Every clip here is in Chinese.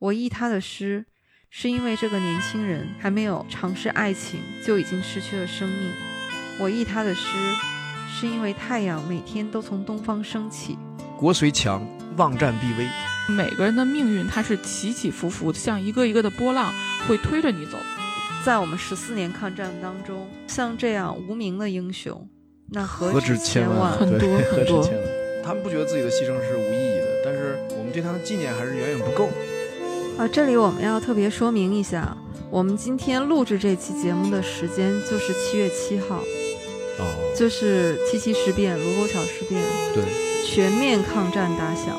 我忆他的诗，是因为这个年轻人还没有尝试爱情，就已经失去了生命。我忆他的诗，是因为太阳每天都从东方升起。国虽强，望战必危。每个人的命运，它是起起伏伏，像一个一个的波浪，会推着你走。在我们十四年抗战当中，像这样无名的英雄，那何止千万？很多很多。他们不觉得自己的牺牲是无意义的，但是我们对他的纪念还是远远不够。啊，这里我们要特别说明一下，我们今天录制这期节目的时间就是七月七号，哦，就是七七事变、卢沟桥事变，对，全面抗战打响，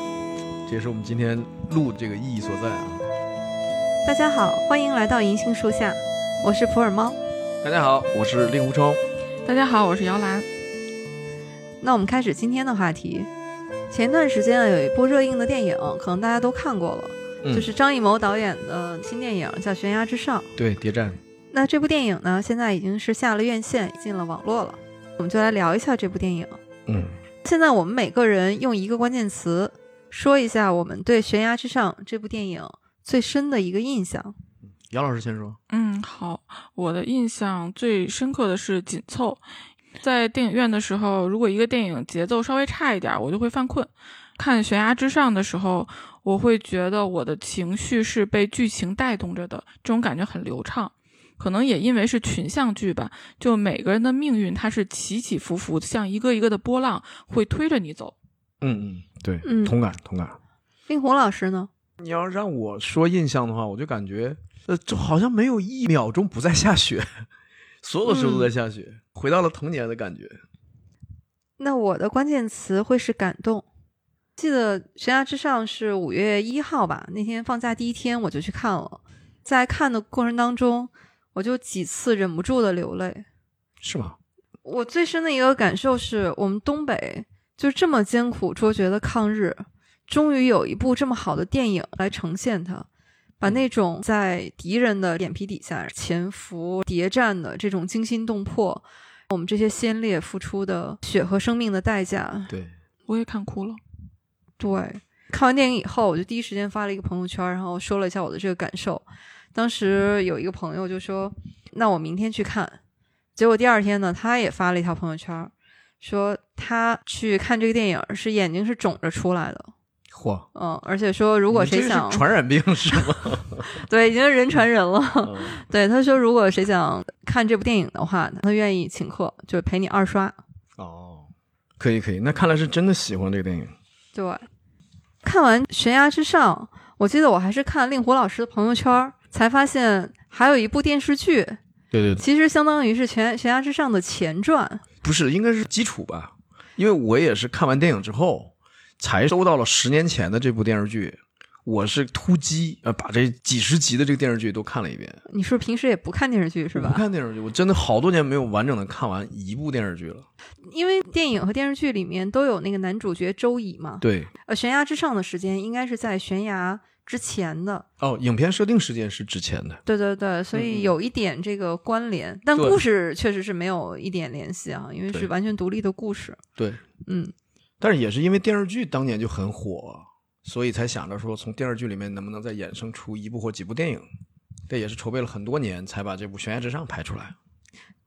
这也是我们今天录这个意义所在啊。大家好，欢迎来到银杏树下，我是普洱猫。大家好，我是令狐冲。大家好，我是姚兰。那我们开始今天的话题。前段时间啊，有一部热映的电影，可能大家都看过了，就是张艺谋导演的新电影，叫《悬崖之上》。对，谍战。那这部电影呢，现在已经是下了院线，进了网络了。我们就来聊一下这部电影。嗯，现在我们每个人用一个关键词说一下我们对《悬崖之上》这部电影最深的一个印象。杨老师先说。嗯，好，我的印象最深刻的是紧凑。在电影院的时候，如果一个电影节奏稍微差一点，我就会犯困。看《悬崖之上》的时候，我会觉得我的情绪是被剧情带动着的，这种感觉很流畅。可能也因为是群像剧吧，就每个人的命运它是起起伏伏，像一个一个的波浪，会推着你走。嗯嗯，对，嗯，同感同感。令狐老师呢？你要让我说印象的话，我就感觉，呃，就好像没有一秒钟不在下雪。所有的时候都在下雪，回到了童年的感觉。那我的关键词会是感动。记得《悬崖之上》是五月一号吧？那天放假第一天我就去看了，在看的过程当中，我就几次忍不住的流泪。是吗？我最深的一个感受是我们东北就这么艰苦卓绝的抗日，终于有一部这么好的电影来呈现它。把那种在敌人的眼皮底下潜伏谍战的这种惊心动魄，我们这些先烈付出的血和生命的代价，对我也看哭了。对，看完电影以后，我就第一时间发了一个朋友圈，然后说了一下我的这个感受。当时有一个朋友就说：“那我明天去看。”结果第二天呢，他也发了一条朋友圈，说他去看这个电影是眼睛是肿着出来的。嚯，嗯，而且说如果谁想传染病是吗？对，已经人传人了。对，他说如果谁想看这部电影的话，他愿意请客，就陪你二刷。哦，可以可以，那看来是真的喜欢这个电影。对，看完《悬崖之上》，我记得我还是看令狐老师的朋友圈，才发现还有一部电视剧。对对对，其实相当于是《悬悬崖之上》的前传。不是，应该是基础吧？因为我也是看完电影之后。才收到了十年前的这部电视剧，我是突击呃把这几十集的这个电视剧都看了一遍。你是不是平时也不看电视剧是吧？不看电视剧，我真的好多年没有完整的看完一部电视剧了。因为电影和电视剧里面都有那个男主角周乙嘛。对。呃，悬崖之上的时间应该是在悬崖之前的。哦，影片设定时间是之前的。对对对，所以有一点这个关联，但故事确实是没有一点联系啊，因为是完全独立的故事。对，嗯。但是也是因为电视剧当年就很火，所以才想着说从电视剧里面能不能再衍生出一部或几部电影。这也是筹备了很多年才把这部《悬崖之上》拍出来。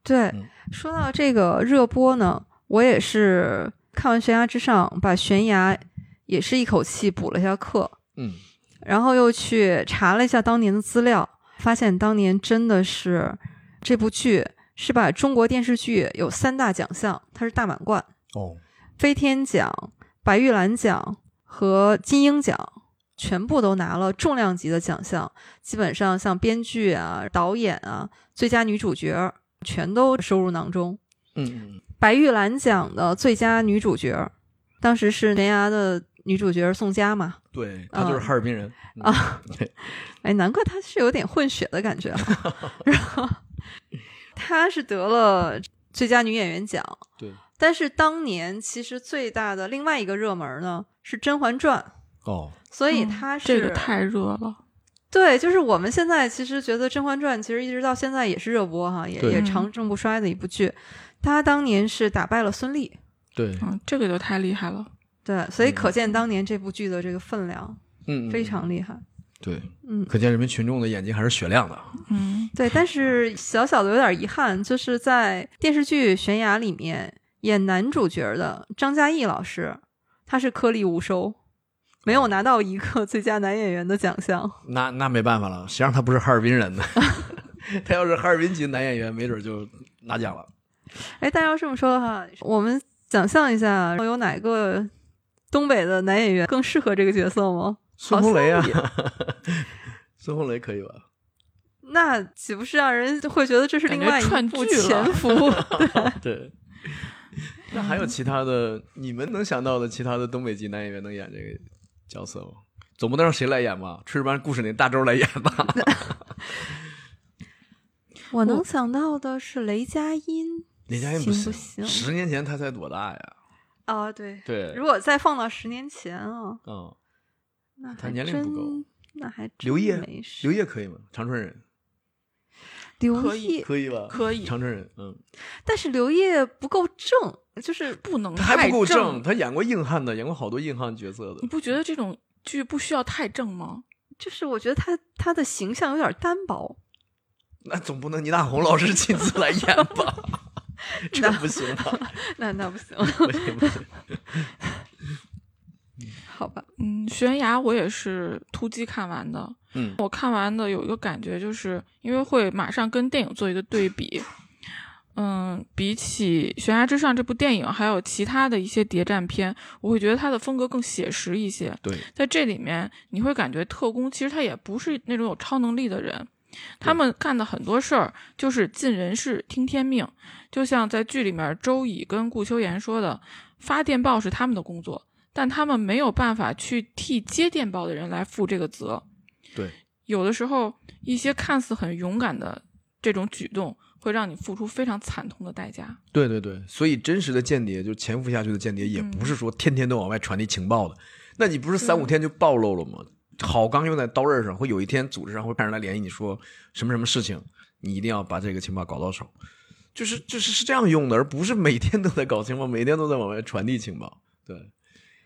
对，说到这个热播呢，我也是看完《悬崖之上》，把《悬崖》也是一口气补了一下课。嗯，然后又去查了一下当年的资料，发现当年真的是这部剧是把中国电视剧有三大奖项，它是大满贯。哦。飞天奖、白玉兰奖和金鹰奖全部都拿了重量级的奖项，基本上像编剧啊、导演啊、最佳女主角全都收入囊中。嗯，白玉兰奖的最佳女主角，当时是悬崖的女主角宋佳嘛？对，她就是哈尔滨人啊。哎，难怪她是有点混血的感觉。然后她是得了最佳女演员奖。对。但是当年其实最大的另外一个热门呢是《甄嬛传》哦，所以它是这个太热了。对，就是我们现在其实觉得《甄嬛传》其实一直到现在也是热播哈，也也长盛不衰的一部剧。它当年是打败了孙俪，对，嗯，这个就太厉害了。对，所以可见当年这部剧的这个分量，嗯，非常厉害。对，嗯，可见人民群众的眼睛还是雪亮的。嗯，对，但是小小的有点遗憾，就是在电视剧《悬崖》里面演男主角的张嘉译老师，他是颗粒无收，没有拿到一个最佳男演员的奖项。那那没办法了，谁让他不是哈尔滨人呢？他要是哈尔滨籍男演员，没准就拿奖了。哎，但要这么说的话，我们想象一下，有哪个东北的男演员更适合这个角色吗？孙红雷啊，孙红雷可以吧？那岂不是让人会觉得这是另外一部剧潜伏？对。那还有其他的，你们能想到的其他的东北籍男演员能演这个角色吗？总不能让谁来演吧？炊事班故事那大周来演吧？我能想到的是雷佳音。雷佳音不行十年前他才多大呀？啊，对，对，如果再放到十年前啊，嗯，那他年龄不够那还刘烨没事刘烨可以吗？长春人刘可以烨，可以吧？可以长春人，嗯，但是刘烨不够正，就是不能他还太不够正。他演过硬汉的，演过好多硬汉角色的你。不觉得这种剧不需要太正吗？就是我觉得他他的形象有点单薄。那总不能倪大红老师亲自来演吧？这不行吧？那那不行，不行不行。好吧，嗯，悬崖我也是突击看完的。嗯，我看完的有一个感觉，就是因为会马上跟电影做一个对比。嗯，比起《悬崖之上》这部电影，还有其他的一些谍战片，我会觉得它的风格更写实一些。对，在这里面，你会感觉特工其实他也不是那种有超能力的人，他们干的很多事儿就是尽人事听天命。就像在剧里面，周乙跟顾秋妍说的，发电报是他们的工作，但他们没有办法去替接电报的人来负这个责。对，有的时候一些看似很勇敢的这种举动，会让你付出非常惨痛的代价。对对对，所以真实的间谍，就潜伏下去的间谍，也不是说天天都往外传递情报的。那你不是三五天就暴露了吗？好钢用在刀刃上，会有一天组织上会派人来联系你说什么什么事情，你一定要把这个情报搞到手，就是就是是这样用的，而不是每天都在搞情报，每天都在往外传递情报。对，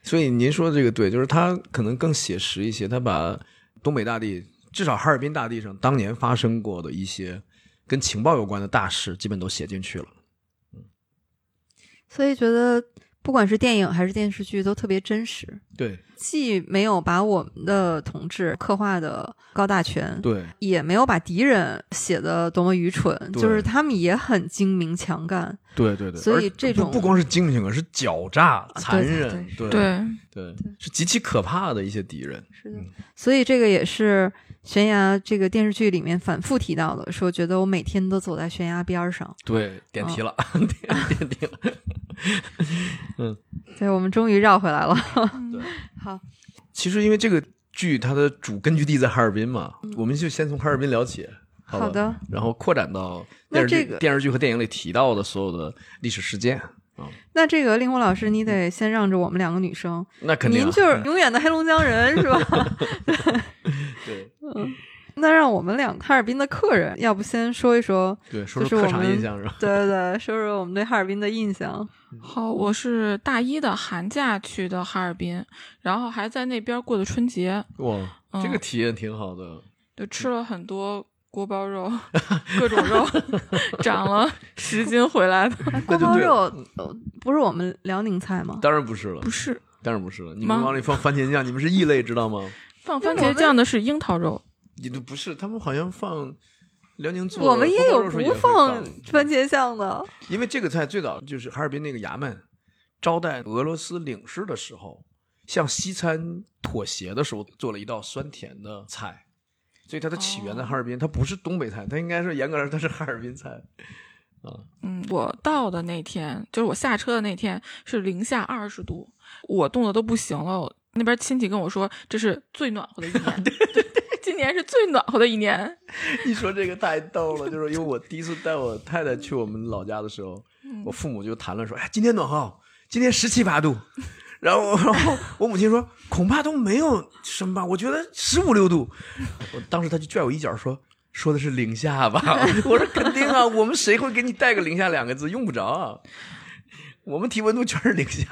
所以您说的这个对，就是他可能更写实一些，他把东北大地，至少哈尔滨大地上当年发生过的一些跟情报有关的大事，基本都写进去了。所以觉得不管是电影还是电视剧都特别真实，对既没有把我们的同志刻画的高大全，对也没有把敌人写的多么愚蠢，就是他们也很精明强干。对对对，所以这种不不光是精明，而是狡诈、残忍，对对，对是极其可怕的一些敌人。是的嗯，所以这个也是悬崖这个电视剧里面反复提到的，说觉得我每天都走在悬崖边儿上。对，点题了，嗯点点题了。嗯 对，我们终于绕回来了。对好，其实因为这个剧它的主根据地在哈尔滨嘛，我们就先从哈尔滨聊起。吧好的，然后扩展到电视剧、那这个电视剧和电影里提到的所有的历史事件啊，那这个令狐老师，你得先让着我们两个女生，那肯定、啊、您就是永远的黑龙江人是吧？对 嗯那让我们两个哈尔滨的客人，要不先说一说，对，说说客场印象是吧？对对对，说说我们对哈尔滨的印象。好，我是大一的寒假去的哈尔滨，然后还在那边过的春节，哇，嗯这个体验挺好的。就吃了很多锅包肉，各种肉，长了十斤回来的。锅包肉不是我们辽宁菜吗？当然不是了不，是当然不是了。你们往里放番茄酱，你们是异类，知道吗？放番茄酱的是樱桃肉，你都不是，他们好像放辽宁做我们也有不放放番茄酱的。因为这个菜最早就是哈尔滨那个衙门招待俄罗斯领事的时候，向西餐妥协的时候做了一道酸甜的菜，所以它的起源在哈尔滨，它不是东北菜，它应该是严格来说它是哈尔滨菜。嗯，我到的那天，就是我下车的那天是零下二十度，我冻得都不行了。那边亲戚跟我说，这是最暖和的一年，对对对，今年是最暖和的一年。一说这个太逗了，就是因为我第一次带我太太去我们老家的时候，我父母就谈论说，哎，今天暖和哦，今天十七八度。然后，然后我母亲说，恐怕都没有什么吧，我觉得十五六度。我当时他就拽我一脚说，说的是零下吧？我说肯定啊，我们谁会给你带个零下两个字？用不着啊，我们体温度全是零下。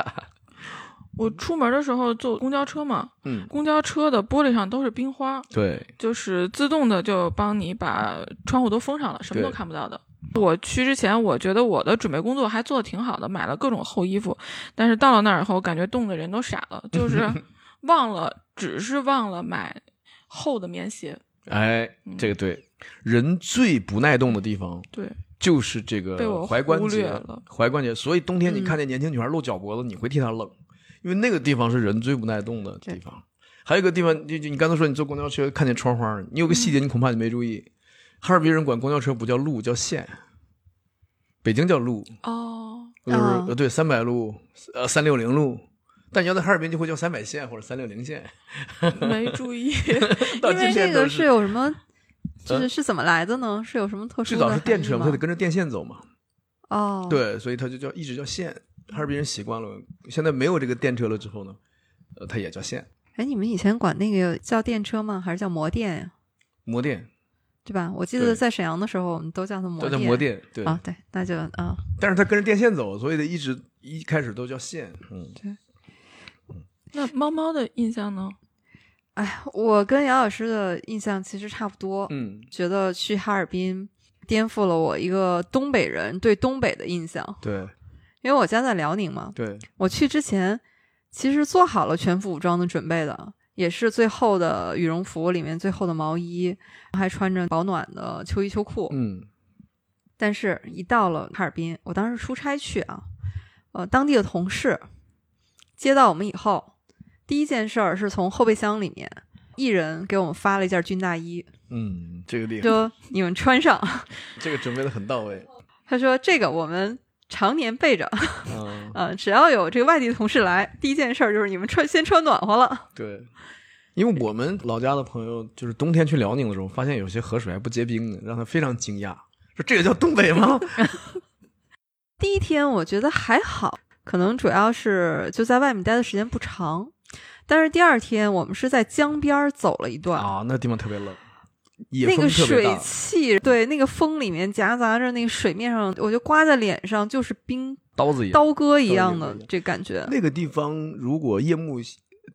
我出门的时候坐公交车嘛，嗯，公交车的玻璃上都是冰花，对，就是自动的就帮你把窗户都封上了，什么都看不到的。我去之前，我觉得我的准备工作还做的挺好的，买了各种厚衣服，但是到了那儿以后，感觉冻的人都傻了，就 是忘了，只是忘了买厚的棉鞋。哎，嗯这个对，人最不耐冻的地方对，就是这个被我踝关节了，踝关节。所以冬天你嗯看见年轻女孩露脚脖子，你会替她冷，因为那个地方是人最不耐冻的地方。还有一个地方，就就你刚才说你坐公交车看见窗花，你有个细节你恐怕你没注意，哈尔滨人管公交车不叫路叫线，北京叫路，哦，就是、对三百路呃三六零路。但你要在哈尔滨就会叫三百线或者三六零线，没注意，因为这个是有什么，就是嗯是怎么来的呢？是有什么特殊最早是电车，它得跟着电线走嘛。哦，，对，所以它就叫一直叫线。哈尔滨人习惯了，现在没有这个电车了之后呢，呃，它也叫线。哎，你们以前管那个叫电车吗？还是叫摩电呀？摩电，对吧？我记得在沈阳的时候，我们都叫它摩电。叫叫摩电，对。啊，对，那就啊，但是它跟着电线走，所以它一直一开始都叫线。嗯，对那猫猫的印象呢？哎，我跟姚老师的印象其实差不多，嗯，觉得去哈尔滨颠覆了我一个东北人对东北的印象，对因为我家在辽宁嘛，对，我去之前其实做好了全副武装的准备的，也是最厚的羽绒服，里面最厚的毛衣，还穿着保暖的秋衣秋裤。嗯但是，一到了哈尔滨，我当时出差去啊，呃，当地的同事接到我们以后，第一件事儿是从后备箱里面一人给我们发了一件军大衣，嗯，这个厉害，说你们穿上。这个准备的很到位。他说这个我们常年备着，嗯，呃，只要有这个外地同事来，第一件事儿就是你们穿先穿暖和了。对。因为我们老家的朋友，就是冬天去辽宁的时候，发现有些河水还不结冰呢，让他非常惊讶，说这个叫东北吗？第一天我觉得还好，可能主要是就在外面待的时间不长，但是第二天我们是在江边走了一段，啊，那地方特别冷，野那个水。汽，对，那个风里面夹杂着那个水面上，我就刮在脸上，就是冰刀子一样。刀割一样的这感觉。那个地方如果夜幕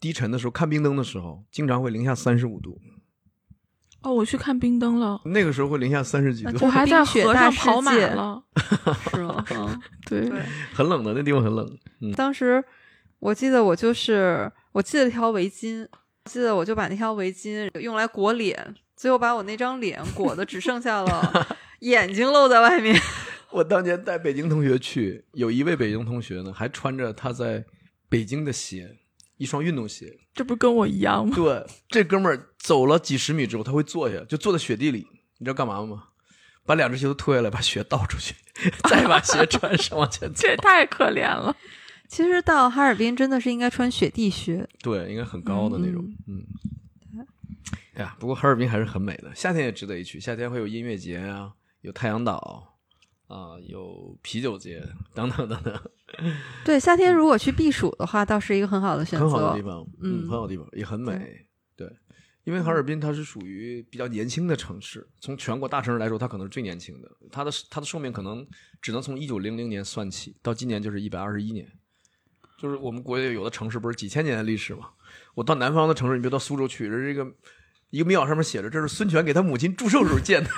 低沉的时候，看冰灯的时候，经常会零下三十五度，哦，我去看冰灯了，那个时候会零下三十几度，我还在雪河上跑马了。是吗？嗯，对，对。很冷的，那地方很冷。嗯，当时我记得我就是我系了条围巾，记得我就把那条围巾用来裹脸，最后把我那张脸裹得只剩下了眼睛露在外面。我当年带北京同学去，有一位北京同学呢，还穿着他在北京的鞋，一双运动鞋。这不跟我一样吗？对，这哥们儿走了几十米之后，他会坐下，就坐在雪地里，你知道干嘛吗？把两只鞋都脱下来，把雪倒出去，再把鞋穿上往前走 这。也太可怜了。其实到哈尔滨真的是应该穿雪地靴，对，应该很高的那种。嗯，哎呀，不过哈尔滨还是很美的，夏天也值得一去。夏天会有音乐节啊，有太阳岛啊，有啤酒节等等等等，对，夏天如果去避暑的话，倒是一个很好的选择。很好的地方，嗯很好的地方，也很美对。对，因为哈尔滨它是属于比较年轻的城市，从全国大城市来说，它可能是最年轻的。它的它的寿命可能只能从一九零零年算起，到今年就是一百二十一年。就是我们国家有的城市不是几千年的历史嘛？我到南方的城市，你别到苏州去，人这个一个庙上面写着这是孙权给他母亲祝寿时候建的，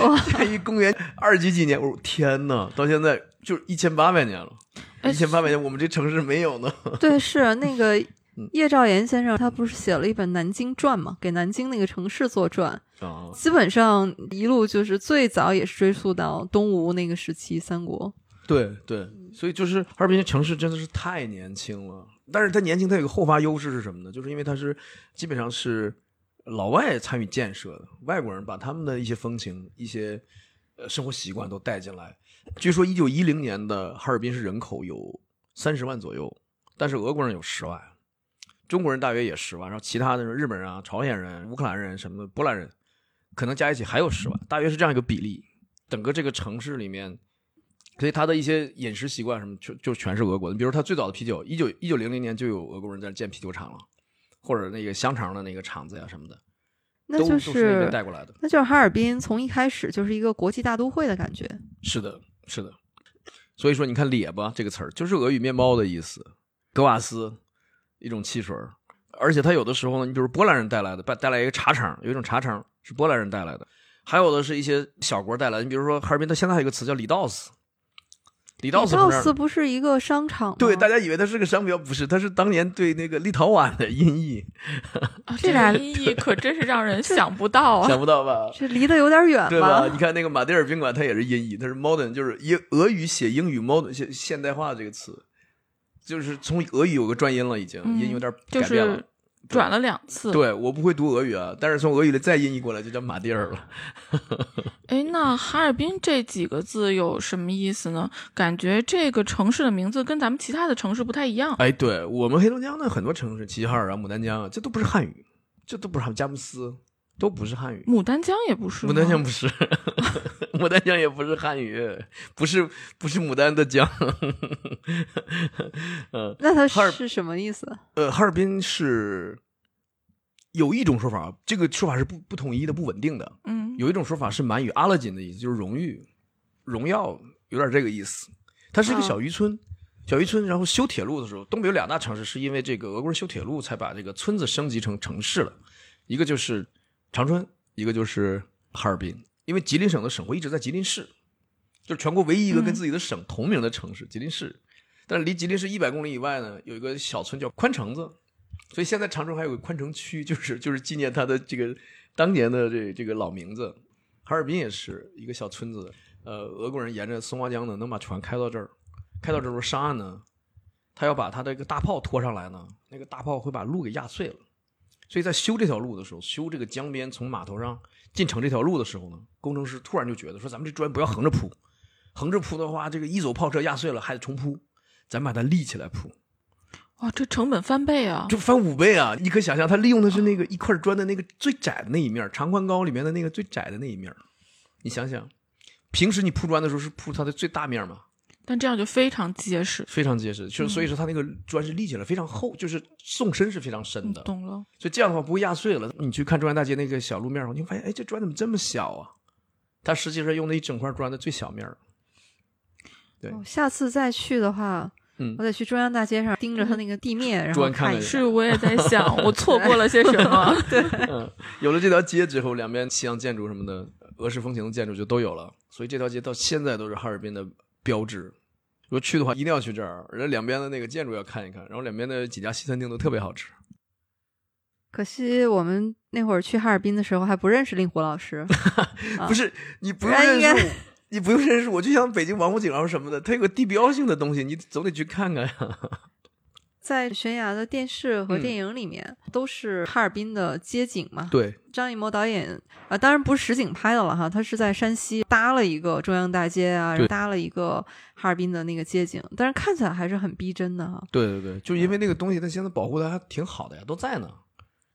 哇，这一公元二几几年，我说天呐，到现在就是一千八百年了，哎一千八百年我们这城市没有呢。对，是那个嗯叶兆言先生，他不是写了一本《南京传》嘛，给南京那个城市做传，啊，基本上一路就是最早也是追溯到东吴那个时期，三国。对对，所以就是哈尔滨这城市真的是太年轻了。但是它年轻，它有个后发优势是什么呢？就是因为它是基本上是老外参与建设的，外国人把他们的一些风情、一些呃生活习惯都带进来。据说一九一零年的哈尔滨市人口有三十万左右，但是俄国人有十万，中国人大约也十万，然后其他的日本人啊、朝鲜人、乌克兰人什么的、波兰人，可能加一起还有十万，大约是这样一个比例。整个这个城市里面。所以他的一些饮食习惯什么，就就全是俄国的。比如他最早的啤酒，一九一九零零年就有俄国人在建啤酒厂了，或者那个香肠的那个厂子呀什么的，那就都都是那边带过来的。那就是哈尔滨从一开始就是一个国际大都会的感觉。是的，是的。所以说，你看“列巴”这个词儿，就是俄语面包的意思。格瓦斯一种汽水儿，而且它有的时候呢，你比如波兰人带来的，带带来一个茶厂，有一种茶厂是波兰人带来的，还有的是一些小国带来的。你比如说哈尔滨，它现在还有一个词叫李道斯，李道斯李道斯不是一个商场吗？对，大家以为它是个商标，不是，它是当年对那个立陶宛的音译，啊 这俩音译可真是让人想不到啊！想不到吧？这离得有点远对吧？你看那个马迭尔宾馆，它也是音译，它是 modern，就是英俄语写英语 modern 现现代化这个词，就是从俄语有个转音了，已经、嗯音有点改变了。是转了两次。对，我不会读俄语啊，但是从俄语里再音译过来就叫马蒂尔了。哎，那哈尔滨这几个字有什么意思呢？感觉这个城市的名字跟咱们其他的城市不太一样。哎，对我们黑龙江的很多城市，齐齐哈尔啊、牡丹江啊，这都不是汉语，这都不是汉佳木斯，都不是汉语。牡丹江也不是，牡丹江不是，牡丹江也不是汉语，不是不是牡丹的江。嗯，那它是什么意思？呃，哈尔滨是有一种说法，这个说法是不不统一的、不稳定的。嗯，有一种说法是满语阿拉锦的意思，就是荣誉、荣耀，有点这个意思。它是一个小渔村，小渔村，然后修铁路的时候，东北有两大城市，是因为这个俄国人修铁路才把这个村子升级成城市了，一个就是长春，一个就是哈尔滨。因为吉林省的省会一直在吉林市，就是全国唯一一个跟自己的省同名的城市，吉林市。但是离吉林市一百公里以外呢，有一个小村叫宽城子，所以现在长春还有个宽城区，就是就是纪念他的这个当年的这这个老名字。哈尔滨也是一个小村子，呃，俄国人沿着松花江呢，能把船开到这儿，开到这儿时候上岸呢，他要把他的一个大炮拖上来呢，那个大炮会把路给压碎了，所以在修这条路的时候，修这个江边从码头上进城这条路的时候呢，工程师突然就觉得说，咱们这砖不要横着铺，横着铺的话，这个一走炮车压碎了还得重铺，咱把它立起来铺，哇，这成本翻倍啊！就翻五倍啊！你可想象，他利用的是那个一块砖的那个最窄的那一面，长宽高里面的那个最窄的那一面。你想想，平时你铺砖的时候是铺它的最大面嘛，但这样就非常结实。非常结实，就是所以说它那个砖是立起来非常厚，就是纵深是非常深嗯，的。懂了。所以这样的话不会压碎了。你去看中央大街那个小路面上，你会发现，哎，这砖怎么这么小啊？它实际上用了一整块砖的最小面儿。对哦下次再去的话，嗯我得去中央大街上盯着它那个地面，然后看一下。是，我也在想，我错过了些什么？对，嗯，有了这条街之后，两边西洋建筑什么的，俄式风情的建筑就都有了，所以这条街到现在都是哈尔滨的标志。如果去的话，一定要去这儿，而且两边的那个建筑要看一看，然后两边的几家西餐厅都特别好吃。可惜我们那会儿去哈尔滨的时候还不认识令狐老师，啊不是你不认识，你不用认识我，就像北京王府井啊什么的，它有个地标性的东西，你总得去看看呀。在悬崖的电视和嗯电影里面、都是哈尔滨的街景嘛。对，张艺谋导演啊、当然不是实景拍的了哈，他是在山西搭了一个中央大街啊，然后搭了一个哈尔滨的那个街景，但是看起来还是很逼真的哈。对对对，就因为那个东西，它现在保护的还挺好的呀，都在呢，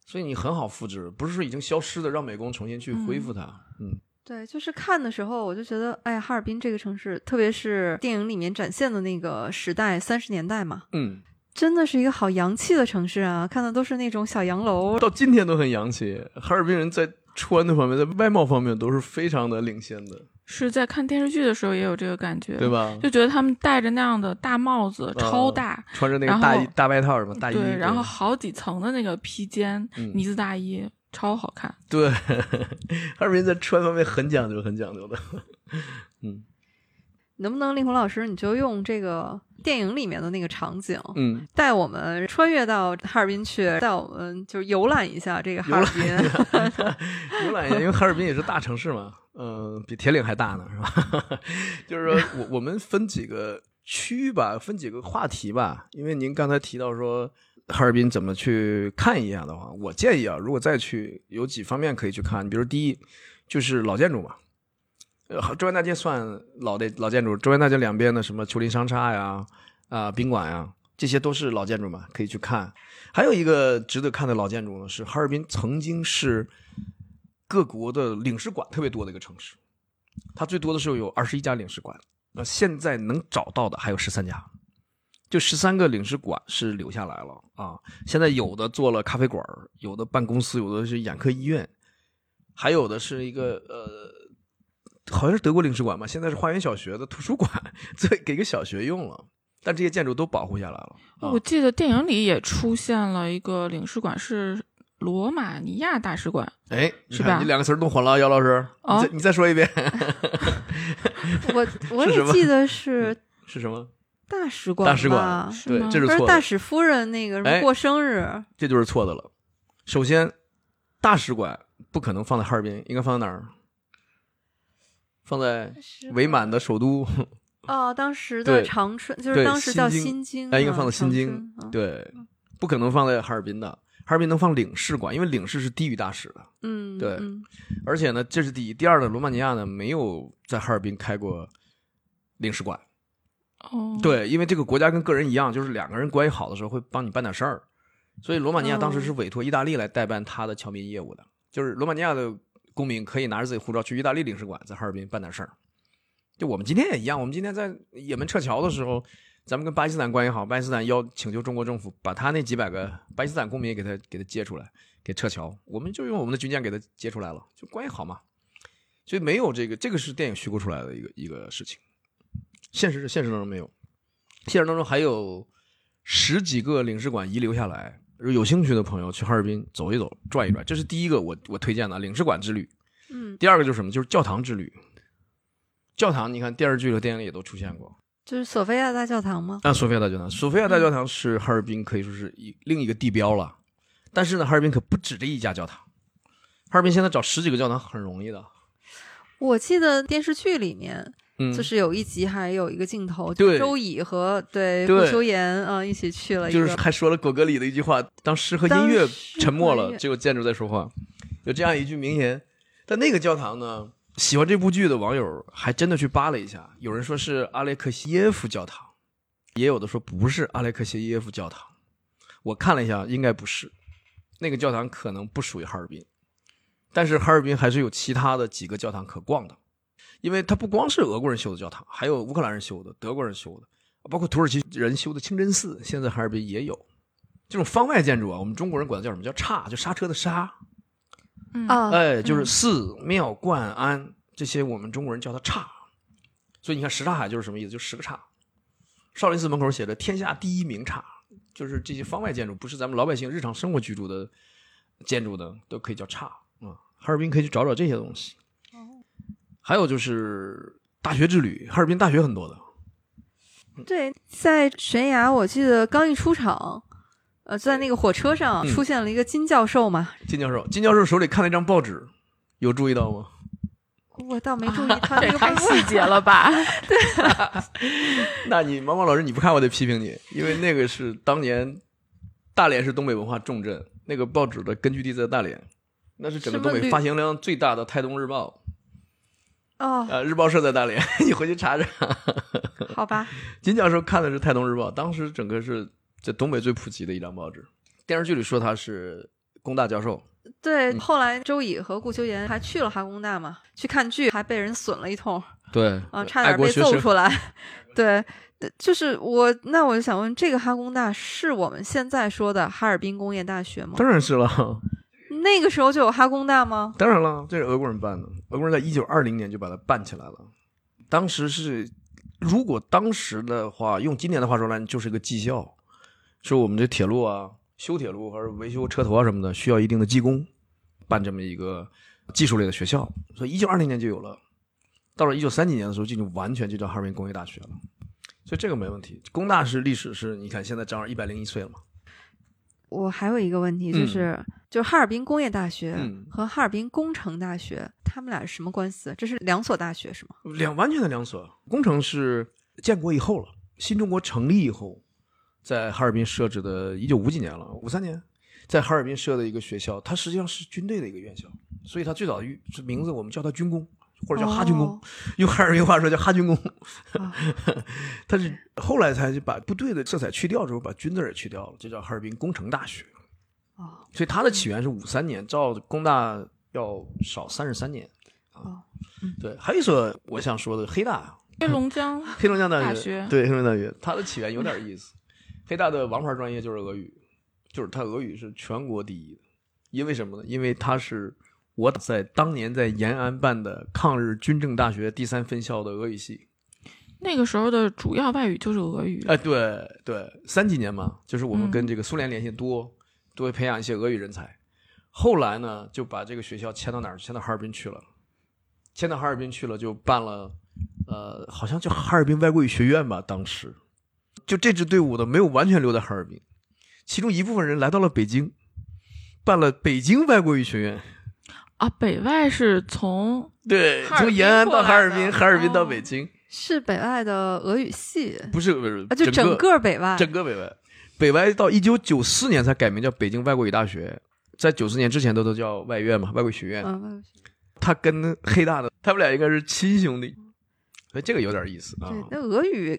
所以你很好复制，不是说已经消失的，让美工重新去恢复它。嗯对，就是看的时候我就觉得，哎呀，哈尔滨这个城市，特别是电影里面展现的那个时代，三十年代嘛，嗯，真的是一个好洋气的城市啊！看的都是那种小洋楼，到今天都很洋气。哈尔滨人在穿的方面，在外貌方面都是非常的领先的，是在看电视剧的时候也有这个感觉，对？吧？就觉得他们戴着那样的大帽子，超大，穿着那个大衣大外套什么大衣，对，然后好几层的那个披肩、嗯呢子大衣，超好看。对，哈尔滨在穿方面很讲究，很讲究的。嗯能不能令狐老师你就用这个电影里面的那个场景，嗯，带我们穿越到哈尔滨去，带我们就是游览一下这个哈尔滨。游览一下，因为哈尔滨也是大城市嘛，嗯、比铁岭还大呢，是吧？就是说我我们分几个区域吧，分几个话题吧。因为您刚才提到说哈尔滨怎么去看一下的话，我建议啊，如果再去，有几方面可以去看。比如第一就是老建筑嘛，呃，中央大街算老的老建筑，中央大街两边的什么秋林商厦呀、啊、宾馆呀，这些都是老建筑嘛，可以去看。还有一个值得看的老建筑呢，是哈尔滨曾经是各国的领事馆特别多的一个城市，它最多的时候有二十一家领事馆，那现在能找到的还有十三家，就十三个领事馆是留下来了啊。现在有的做了咖啡馆，有的办公司，有的是眼科医院，还有的是一个呃，好像是德国领事馆吧，现在是花园小学的图书馆，这给个小学用了。但这些建筑都保护下来了。啊我记得电影里也出现了一个领事馆，是罗马尼亚大使馆。哎，你是吧你两个词儿弄混了，姚老师，哦你再你再说一遍 我我也记得是是什么？大使馆，大使馆，对是吗，不是这是错的，大使夫人那个什么哎过生日，这就是错的了。首先，大使馆不可能放在哈尔滨，应该放在哪儿？放在伪满的首都，哦，当时的长春就是当时叫新新京啊，哎，应该放在新京对，不可能放在哈尔滨的。哈尔滨能放领事馆，因为领事是低于大使的。嗯，对嗯而且呢，这是第一。第二呢，罗马尼亚呢没有在哈尔滨开过领事馆。哦，，对，因为这个国家跟个人一样，就是两个人关系好的时候会帮你办点事儿。所以罗马尼亚当时是委托意大利来代办他的侨民业务的，就是罗马尼亚的公民可以拿着自己护照去意大利领事馆，在哈尔滨办点事儿。就我们今天也一样，我们今天在也门撤侨的时候，咱们跟巴基斯坦关系好，巴基斯坦要请求中国政府把他那几百个巴基斯坦公民给他给他接出来，给撤侨，我们就用我们的军舰给他接出来了，就关系好嘛。所以没有这个，这个是电影虚构出来的一个一个事情，现实现实当中没有。现实当中还有十几个领事馆遗留下来，有兴趣的朋友去哈尔滨走一走、转一转，这是第一个我我推荐的领事馆之旅。嗯，第二个就是什么？就是教堂之旅。教堂，你看电视剧和电影里也都出现过。就是索菲亚大教堂吗？啊，索菲亚大教堂，索菲亚大教堂是哈尔滨可以说是一另一个地标了。但是呢，哈尔滨可不止这一家教堂，哈尔滨现在找十几个教堂很容易的。我记得电视剧里面嗯，就是有一集还有一个镜头，周乙和对对顾秋妍啊一起去了，就是还说了果戈里的一句话：“当诗和音乐沉默了，只有建筑在说话。”有这样一句名言。但那个教堂呢，喜欢这部剧的网友还真的去扒了一下，有人说是阿列克谢耶夫教堂，也有的说不是阿列克谢耶夫教堂。我看了一下，应该不是，那个教堂可能不属于哈尔滨，但是哈尔滨还是有其他的几个教堂可逛的，因为它不光是俄国人修的教堂，还有乌克兰人修的、德国人修的，包括土耳其人修的清真寺，现在哈尔滨也有。这种方外建筑啊，我们中国人管它叫什么？叫刹，就刹车的刹。嗯，啊，哎，就是寺庙观庵这些，我们中国人叫它刹。所以你看什刹海就是什么意思？就十个刹。少林寺门口写着“天下第一名刹”，就是这些方外建筑，不是咱们老百姓日常生活居住的建筑的，都可以叫刹啊。哈尔滨可以去找找这些东西。还有就是大学之旅，哈尔滨大学很多的。对，在悬崖，我记得刚一出场，呃，在那个火车上嗯出现了一个金教授嘛，金教授，金教授手里看了一张报纸，有注意到吗？我倒没注意他 这太个太细节了吧？那你毛毛老师你不看我得批评你，因为那个是当年大连是东北文化重镇，那个报纸的根据地在大连，那是整个东北发行量最大的《泰东日报哦》，，呃，日报社在大连，你回去查查。好吧，金教授看的是《泰东日报》，当时整个是在东北最普及的一张报纸。电视剧里说他是工大教授，对，后来周乙和顾秋妍还去了哈工大嘛，去看剧，还被人损了一通对啊，差点被。揍出来。对，呃就是我，那我就想问，这个哈工大是我们现在说的哈尔滨工业大学吗？当然是了，那个时候就有哈工大吗？当然了，这是俄国人办的。俄国人在一九二零年就把它办起来了。当时是，如果当时的话，用今年的话说来，就是个技校，说我们这铁路啊，修铁路还是维修车头啊什么的，需要一定的技工，办这么一个技术类的学校。所以一九二零年就有了。到了一九三几年的时候，就已经完全就叫哈尔滨工业大学了。所以这个没问题。工大是历史是，你看现在正好一百零一岁了嘛。我还有一个问题，嗯就是、就是哈尔滨工业大学嗯和哈尔滨工程大学，他们俩是什么关系？这是两所大学是吗？两完全的两所。工程是建国以后了，新中国成立以后，在哈尔滨设置的，一九五几年了，五三年，在哈尔滨设的一个学校，它实际上是军队的一个院校，所以它最早的是名字我们叫它军工，或者叫哈军工，哦用哈尔滨话说叫哈军工。啊它是后来才把部队的色彩去掉之后，把军字也去掉了，就叫哈尔滨工程大学。哦所以它的起源是五三年，照工大要少三十三年。哦，对，还有一所我想说的黑大，黑龙江 黑龙江大大学对，黑龙江大学，它的起源有点意思。黑大的王牌专业就是俄语，就是它俄语是全国第一的。因为什么呢？因为它是我在当年在延安办的抗日军政大学第三分校的俄语系。那个时候的主要外语就是俄语。哎，对对，三几年嘛，就是我们嗯跟这个苏联联系多，多培养一些俄语人才。后来呢，就把这个学校迁到哪儿？迁到哈尔滨去了。迁到哈尔滨去了，就办了，呃，好像叫哈尔滨外国语学院吧。当时，就这支队伍的，没有完全留在哈尔滨，其中一部分人来到了北京，办了北京外国语学院。啊，北外是从对，从延安到哈尔滨，哈尔滨到哦北京，是北外的俄语系不是不是，啊，就整个个北外。整个北外，北外到一九九四年才改名叫北京外国语大学，在九四年之前都都叫外院嘛，外国语学院。他跟黑大的，他们俩应该是亲兄弟，所以这个有点意思啊，对，那俄语，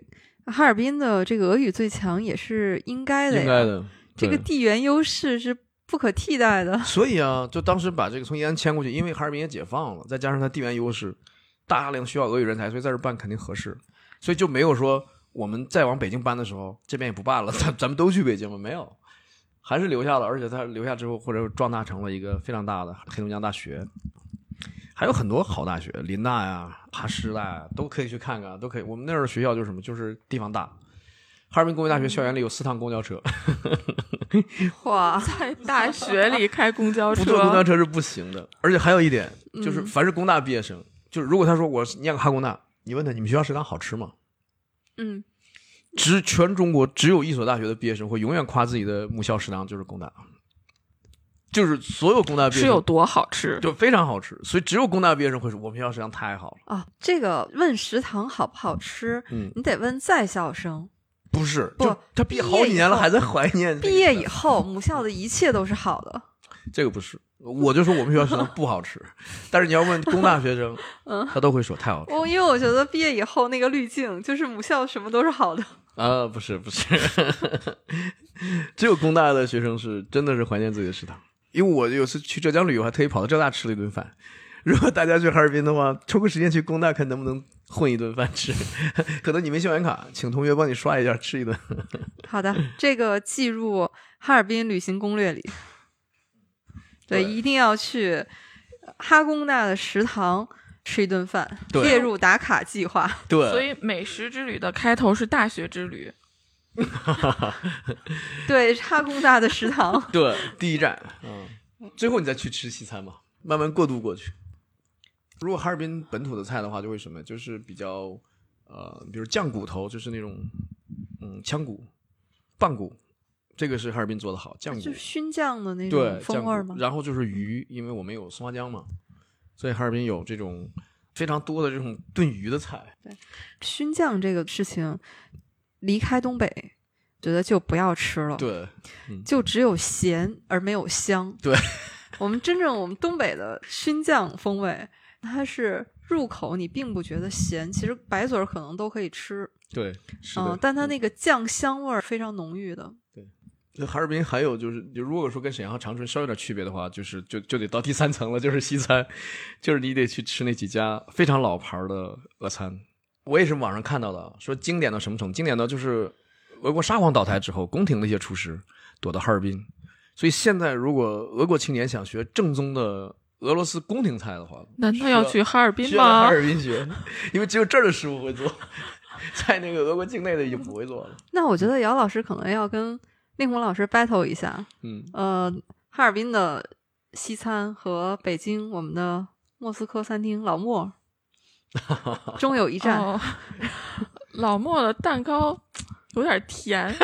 哈尔滨的这个俄语最强也是应该的呀。应该的。这个地缘优势是不可替代的。所以啊，就当时把这个从延安迁过去，因为哈尔滨也解放了，再加上它地缘优势，大量需要俄语人才，所以在这办肯定合适，所以就没有说我们再往北京搬的时候，这边也不办了，咱咱们都去北京了，没有，还是留下了，而且它留下之后，或者壮大成了一个非常大的黑龙江大学，还有很多好大学，林大呀、哈师大呀，都可以去看看，都可以。我们那儿学校就是什么，就是地方大。哈尔滨工业大学校园里有四趟公交车，哇，在大学里开公交车不坐公交车，是不行的。而且还有一点，就是嗯凡是工大毕业生，就是如果他说我念个哈工大，你问他你们学校食堂好吃吗？嗯，只全中国只有一所大学的毕业生会永远夸自己的母校食堂就是工大，就是所有工大毕业生是有多好吃？就非常好吃，所以只有工大毕业生会说我们学校食堂太好了。啊，这个问食堂好不好吃，嗯，你得问在校生。不是，不就他毕业好几年了还在怀念。毕业以后，母校的一切都是好的。这个不是，我就说我们学校食堂不好吃，但是你要问工大学生，嗯他都会说太好吃我因为我觉得毕业以后那个滤镜就是母校什么都是好的。啊，不是不是，只有工大的学生是真的是怀念自己的食堂。因为我有次去浙江旅游，还特意跑到浙大吃了一顿饭。如果大家去哈尔滨的话，抽个时间去工大看能不能混一顿饭吃。可能你没校园卡，请同学帮你刷一下吃一顿。好的，这个记入哈尔滨旅行攻略里。对，对一定要去哈工大的食堂吃一顿饭，列入打卡计划。对，所以美食之旅的开头是大学之旅。对，哈工大的食堂。对，第一站，嗯，最后你再去吃西餐嘛，慢慢过渡过去。如果哈尔滨本土的菜的话，就会什么，就是比较呃，比如酱骨头，就是那种嗯腔骨、棒骨，这个是哈尔滨做的好，酱骨就是熏酱的那种风味儿吗？然后就是鱼，因为我们有松花江嘛，所以哈尔滨有这种非常多的这种炖鱼的菜。对熏酱这个事情，离开东北，觉得就不要吃了。对，就只有咸而没有香。对，我们真正我们东北的熏酱风味，它是入口你并不觉得咸，其实白嘴儿可能都可以吃，对，是的。嗯，但它那个酱香味儿非常浓郁的。对哈尔滨还有就是，就如果说跟沈阳和长春稍有点区别的话，就是就就得到第三层了，就是西餐，就是你得去吃那几家非常老牌的俄餐。我也是网上看到的，说经典到什么程度？经典到就是俄国沙皇倒台之后，宫廷那些厨师躲到哈尔滨，所以现在如果俄国青年想学正宗的俄罗斯宫廷菜的话，难道要去哈尔滨需要来哈？尔滨学，因为只有这儿的师傅会做，在那个俄国境内的已经不会做了。那我觉得姚老师可能要跟令狐老师 battle 一下，嗯，呃，哈尔滨的西餐和北京我们的莫斯科餐厅老莫 终有一战。哦，老莫的蛋糕 有点甜，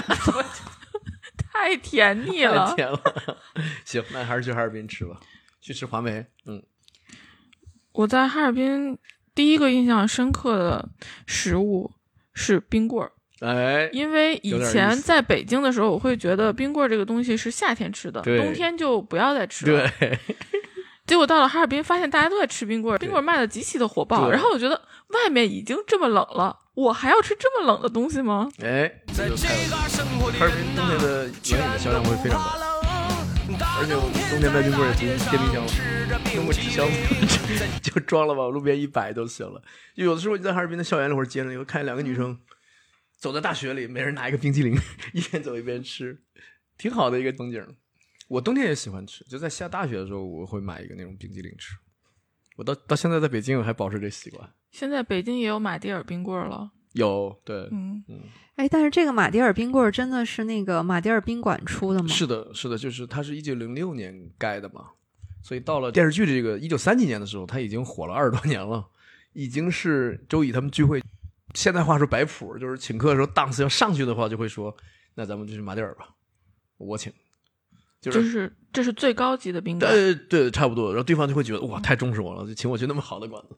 太甜腻太了。甜了。行，那还是去哈尔滨吃吧，去吃华梅。嗯，我在哈尔滨第一个印象深刻的食物是冰棍儿，哎，因为以前在北京的时候，我会觉得冰棍儿这个东西是夏天吃的，冬天就不要再吃了。对，结果到了哈尔滨，发现大家都在吃冰棍儿，冰棍儿卖的极其的火爆，然后我觉得外面已经这么冷了，我还要吃这么冷的东西吗？哎，这就太有意思了哈尔滨冬天的冷饮的销量会非常高，而且我冬天卖冰棍儿也不用电冰箱了，用个纸箱子就装了吧路边一摆都行了。就有的时候你在哈尔滨的校园里或者街上，你会看见两个女生走在大雪里，每人拿一个冰激凌，一边走一边吃，挺好的一个风景。我冬天也喜欢吃，就在下大雪的时候，我会买一个那种冰激凌吃。我到到现在在北京，我还保持这习惯。现在北京也有马迭尔冰棍儿了，有对，嗯嗯，哎，但是这个马迭尔冰棍儿真的是那个马迭尔宾馆出的吗？是的，是的，就是它是一九零六年盖的嘛，所以到了电视剧这个一九三几年的时候，它已经火了二十多年了，已经是周乙他们聚会，现在话说摆谱，就是请客的时候档次要上去的话，就会说，那咱们就去马迭尔吧，我请，就这是。是这是最高级的宾馆。对对，差不多，然后对方就会觉得哇，太重视我了，就请我去那么好的馆子。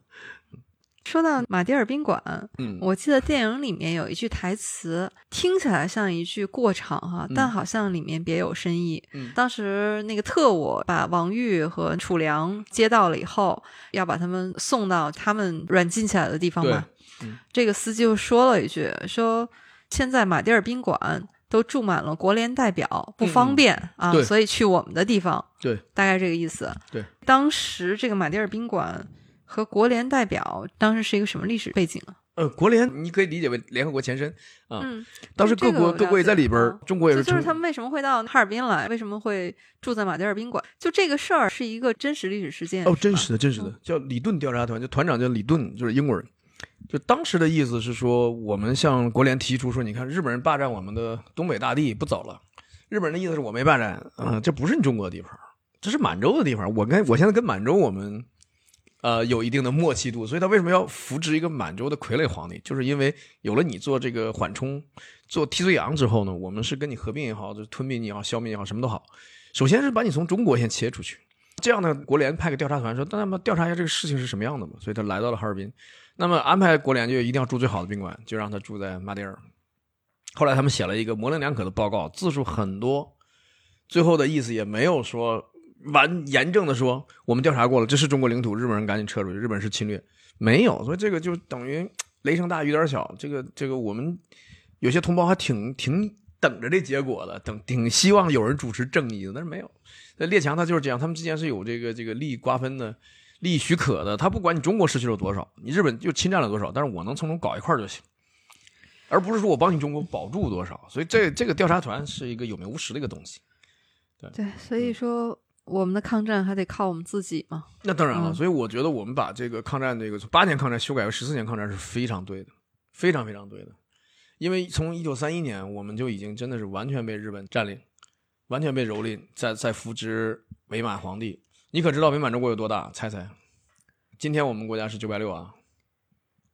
说到马迭尔宾馆，嗯，我记得电影里面有一句台词，听起来像一句过场哈，但好像里面别有深意。嗯当时那个特务把王玉和楚良接到了以后，要把他们送到他们软禁起来的地方嘛。嗯这个司机就说了一句：“说现在马迭尔宾馆都住满了国联代表，不方便、啊，所以去我们的地方。”对，大概这个意思。对，当时这个马迭尔宾馆和国联代表当时是一个什么历史背景啊？呃，国联你可以理解为联合国前身啊。嗯，当时各国各国也在里边儿，中国也是就是他们为什么会到哈尔滨来，为什么会住在马迭尔宾馆？就这个事儿是一个真实历史事件哦，真实的，真实的，叫李顿调查团，就团长叫李顿，就是英国人。就当时的意思是说，我们向国联提出说，你看日本人霸占我们的东北大地不走了，日本人的意思是我没霸占，啊、这不是你中国的地方，这是满洲的地方。我跟我现在跟满洲我们呃有一定的默契度，所以他为什么要扶植一个满洲的傀儡皇帝？就是因为有了你做这个缓冲、做替罪羊之后呢，我们是跟你合并也好，就吞并你也好、消灭也好，什么都好，首先是把你从中国先切出去。这样呢，国联派个调查团说，那么调查一下这个事情是什么样的嘛？所以他来到了哈尔滨，那么安排国联就一定要住最好的宾馆，就让他住在马迭尔。后来他们写了一个模棱两可的报告，字数很多，最后的意思也没有说完严正的说我们调查过了，这是中国领土，日本人赶紧撤出去，日本是侵略，没有，所以这个就等于 雷声大雨点小，这个这个我们有些同胞还挺挺等着这结果的，等挺希望有人主持正义的，但是没有。那列强他就是这样，他们之间是有这个这个利益瓜分的、利益许可的。他不管你中国失去了多少，你日本又侵占了多少，但是我能从中搞一块就行，而不是说我帮你中国保住多少。所以这这个调查团是一个有名无实的一个东西。对，所以说我们的抗战还得靠我们自己嘛。那当然了，嗯所以我觉得我们把这个抗战这个从八年抗战修改为十四年抗战是非常对的，非常非常对的。因为从一九三一年我们就已经真的是完全被日本占领，完全被蹂躏，在在扶植伪满皇帝。你可知道伪满洲国有多大？猜猜。今天我们国家是九百六啊，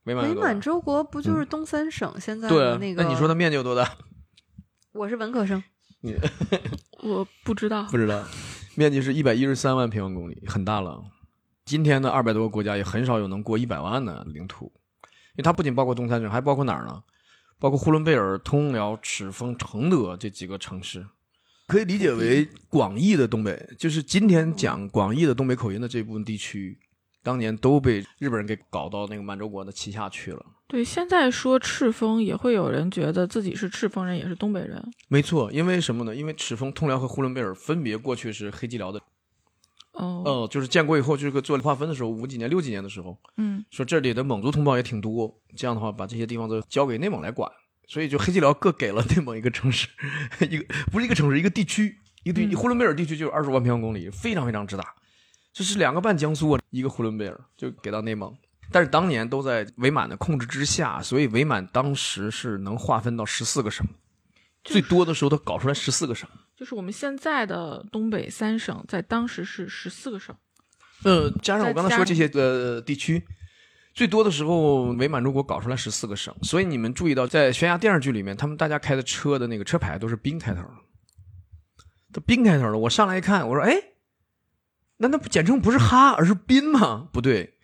伪满洲国不就是东三省现在的那个？那你说它面积有多大？我是文科生，我不知道不，知道，面积是一百一十三万平方公里，很大了。今天的二百多个国家也很少有能过一百万的领土，因为它不仅包括东三省，还包括哪儿呢？包括呼伦贝尔、通辽、赤峰、承德这几个城市，可以理解为广义的东北，就是今天讲广义的东北口音的这部分地区，当年都被日本人给搞到那个满洲国的旗下去了。对，现在说赤峰也会有人觉得自己是赤峰人，也是东北人。没错，因为什么呢？因为赤峰、通辽和呼伦贝尔分别过去是黑吉辽的，哦，呃，就是建国以后这个做划分的时候，五几年、六几年的时候，嗯，说这里的蒙族同胞也挺多，这样的话把这些地方都交给内蒙来管，所以就黑吉辽各给了内蒙一个城市，一个不是一个城市，一个地区，一个地、嗯。呼伦贝尔地区就是二十万平方公里，非常非常之大，这是两个半江苏啊，一个呼伦贝尔就给到内蒙，但是当年都在伪满的控制之下，所以伪满当时是能划分到十四个省，最多的时候都搞出来十四个省。就是我们现在的东北三省，在当时是十四个省。呃，加上我刚才说这些呃地区，最多的时候伪满洲国搞出来十四个省，所以你们注意到，在悬崖电视剧里面，他们大家开的车的那个车牌都是兵开头的，都兵开头的。我上来一看，我说，哎，难道不简称不是哈，而是滨吗？不对，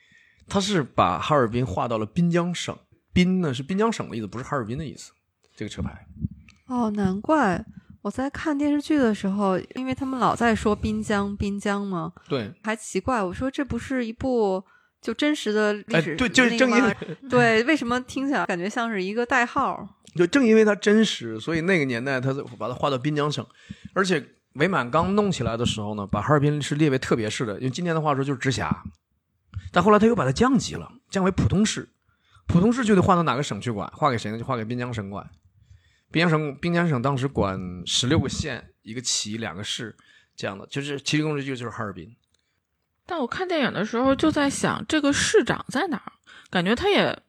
他是把哈尔滨划到了滨江省，滨呢是滨江省的意思，不是哈尔滨的意思。这个车牌，哦，难怪我在看电视剧的时候，因为他们老在说滨江滨江嘛，对，还奇怪，我说这不是一部就真实的历哎，史、对，就是正因为 对，为什么听起来感觉像是一个代号？就正因为它真实，所以那个年代他把它划到滨江省，而且伪满刚弄起来的时候呢，把哈尔滨是列为特别市的，用今天的话说就是直辖。但后来他又把它降级了，降为普通市，普通市就得划到哪个省去管，划给谁呢？就划给滨江省管。滨江省，滨江省当时管十六个县、一个旗、两个市，这样的，就是其中一个就是哈尔滨。但我看电影的时候就在想，这个市长在哪儿？感觉他也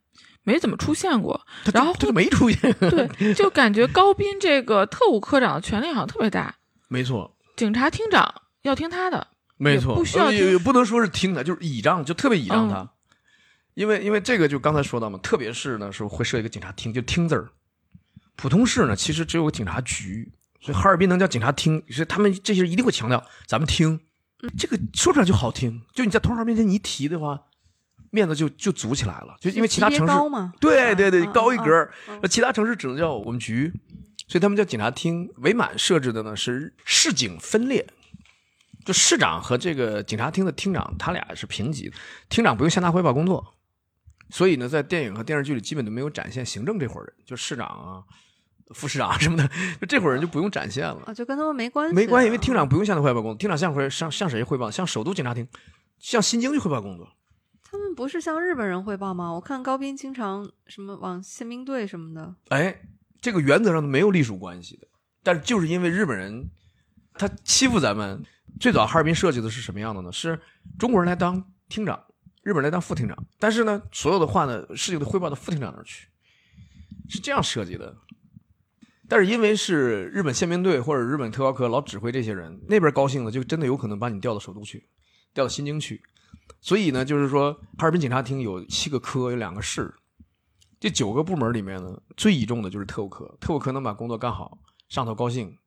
没怎么出现过。然后他就没出现。对，就感觉高斌这个特务科长的权力好像特别大，没错，警察厅长要听他的。没错，不需要呃也不能说是听的，就是倚仗，就特别倚仗嗯他。因为因为这个就刚才说到嘛，特别是呢是会设一个警察厅，就厅字儿。普通市呢其实只有个警察局，所以哈尔滨能叫警察厅，所以他们这些人一定会强调咱们厅。这个说出来就好听，就你在同行面前你一提的话，面子就就足起来了，就因为其他城市对对对，嗯高一格其他城市只能叫我们局，所以他们叫警察厅。伪满设置的呢是市警分列，就市长和这个警察厅的厅长，他俩是平级的，厅长不用向他汇报工作，所以呢，在电影和电视剧里基本都没有展现行政这伙人，就市长啊、副市长什么的，就这伙人就不用展现了。啊，就跟他们没关系，没关系，因为厅长不用向他汇报工作，厅长向回向向谁汇报？向首都警察厅，向新京去汇报工作。他们不是向日本人汇报吗？我看高斌经常什么往宪兵队什么的，哎，这个原则上没有隶属关系的，但是就是因为日本人他欺负咱们，最早哈尔滨设计的是什么样的呢？是中国人来当厅长，日本人来当副厅长，但是呢，所有的话呢，事情都汇报到副厅长那儿去，是这样设计的。但是因为是日本宪兵队或者日本特高科老指挥这些人，那边高兴了，就真的有可能把你调到首都去，调到新京去。所以呢，就是说哈尔滨警察厅有七个科，有两个市，这九个部门里面呢，最倚重的就是特务科。特务科能把工作干好，上头高兴，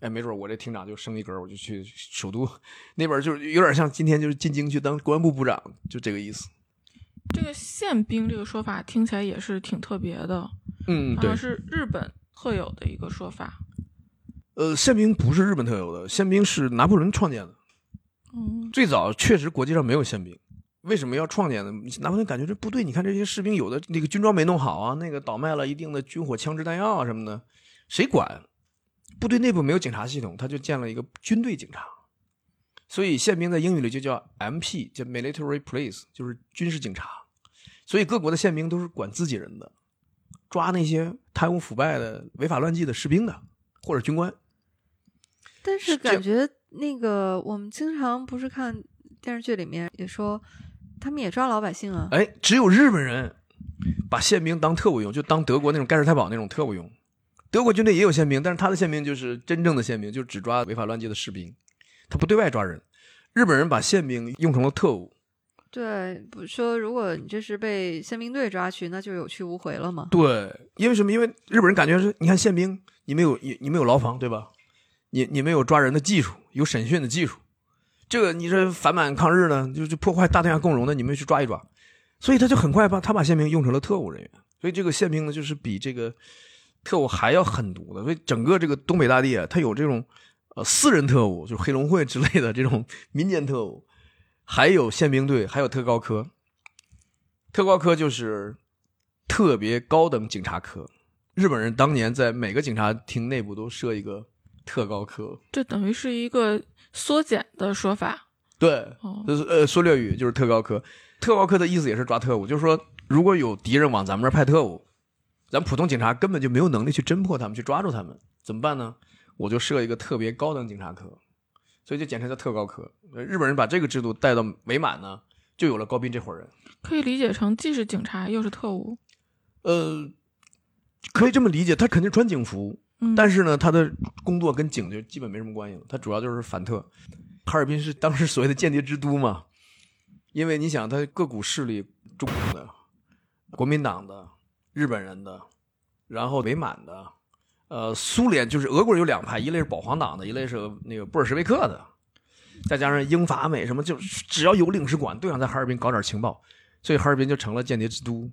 哎，没准我这厅长就升一格，我就去首都那边，就是有点像今天就是进京去当公安部部长，就这个意思。这个宪兵这个说法听起来也是挺特别的，嗯，对是日本特有的一个说法。呃，宪兵不是日本特有的，宪兵是拿破仑创建的。嗯，最早确实国际上没有宪兵，为什么要创建呢？拿破仑感觉这部队，你看这些士兵有的那个军装没弄好啊，那个倒卖了一定的军火、枪支、弹药啊什么的，谁管？部队内部没有警察系统，他就建了一个军队警察，所以宪兵在英语里就叫 MP，叫 Military Police，就是军事警察。所以各国的宪兵都是管自己人的，抓那些贪污腐败的、违法乱纪的士兵的或者军官。但是感觉那个我们经常不是看电视剧里面也说，他们也抓老百姓啊，哎，只有日本人把宪兵当特务用，就当德国那种盖世太保那种特务用。德国军队也有宪兵，但是他的宪兵就是真正的宪兵，就只抓违法乱纪的士兵，他不对外抓人。日本人把宪兵用成了特务，对，不说如果你这是被宪兵队抓去，那就有去无回了嘛。对，因为什么？因为日本人感觉是，你看宪兵，你们有你你们有牢房对吧？你你们有抓人的技术，有审讯的技术，这个你这反满抗日呢，就就破坏大东亚共荣的，你们去抓一抓，所以他就很快把他把宪兵用成了特务人员，所以这个宪兵呢，就是比这个特务还要狠毒的，所以整个这个东北大地啊，它有这种呃私人特务，就是黑龙会之类的这种 民间特务，还有宪兵队，还有特高科，特高科就是特别高等警察科。日本人当年在每个警察厅内部都设一个特高科，这等于是一个缩减的说法。对，哦，就是呃缩略语就是特高科。特高科的意思也是抓特务，就是说如果有敌人往咱们这儿派特务，咱普通警察根本就没有能力去侦破他们，去抓住他们，怎么办呢？我就设一个特别高等警察科，所以就简称叫特高科。呃日本人把这个制度带到美满呢，就有了高斌这伙人。可以理解成既是警察又是特务。呃，可以这么理解，他肯定穿警服，嗯，但是呢，他的工作跟警就基本没什么关系了，他主要就是反特。哈尔滨是当时所谓的间谍之都嘛，因为你想，他各股势力，中共的、国民党的、日本人的，然后伪满的，呃，苏联就是俄国人有两派，一类是保皇党的，一类是那个布尔什维克的，再加上英法美什么，就只要有领事馆，都想在哈尔滨搞点情报，所以哈尔滨就成了间谍之都。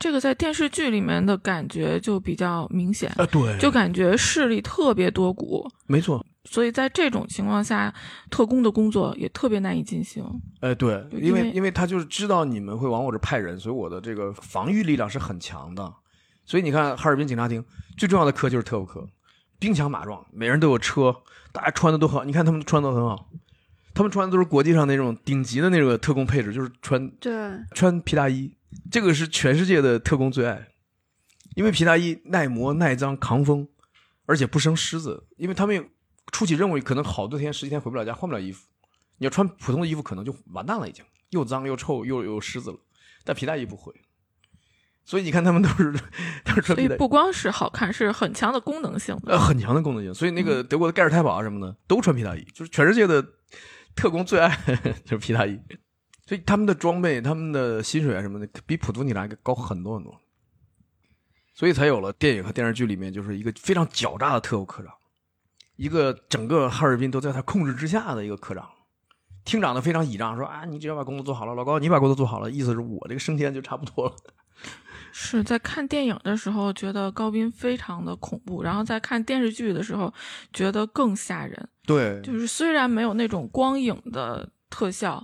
这个在电视剧里面的感觉就比较明显，啊，对。就感觉势力特别多股，没错，所以在这种情况下，特工的工作也特别难以进行。哎，对，因为因为因为他就是知道你们会往我这派人，所以我的这个防御力量是很强的。所以你看，哈尔滨警察厅最重要的科就是特务科，兵强马壮，每人都有车，大家穿的都好。你看他们穿的都很好，他们穿的都是国际上那种顶级的那个特工配置，就是穿对，穿皮大衣，这个是全世界的特工最爱，因为皮大衣耐磨、耐脏、抗风，而且不生虱子。因为他们出去任务可能好多天、十几天回不了家，换不了衣服。你要穿普通的衣服，可能就完蛋了，已经又脏又臭又有虱子了。但皮大衣不会，所以你看他们都是都是穿所以皮大衣，不光是好看，是很强的功能性的。呃，很强的功能性。所以那个德国的盖尔太保啊什么的都穿皮大衣，就是全世界的特工最爱 就是皮大衣。所以他们的装备、他们的薪水啊什么的，比普通警察高很多很多。所以才有了电影和电视剧里面就是一个非常狡诈的特务科长，一个整个哈尔滨都在他控制之下的一个科长。厅长呢非常倚仗，说啊，你只要把工作做好了，老高你把工作做好了，意思是我这个升迁就差不多了。是在看电影的时候觉得高斌非常的恐怖，然后在看电视剧的时候觉得更吓人。对就是虽然没有那种光影的特效，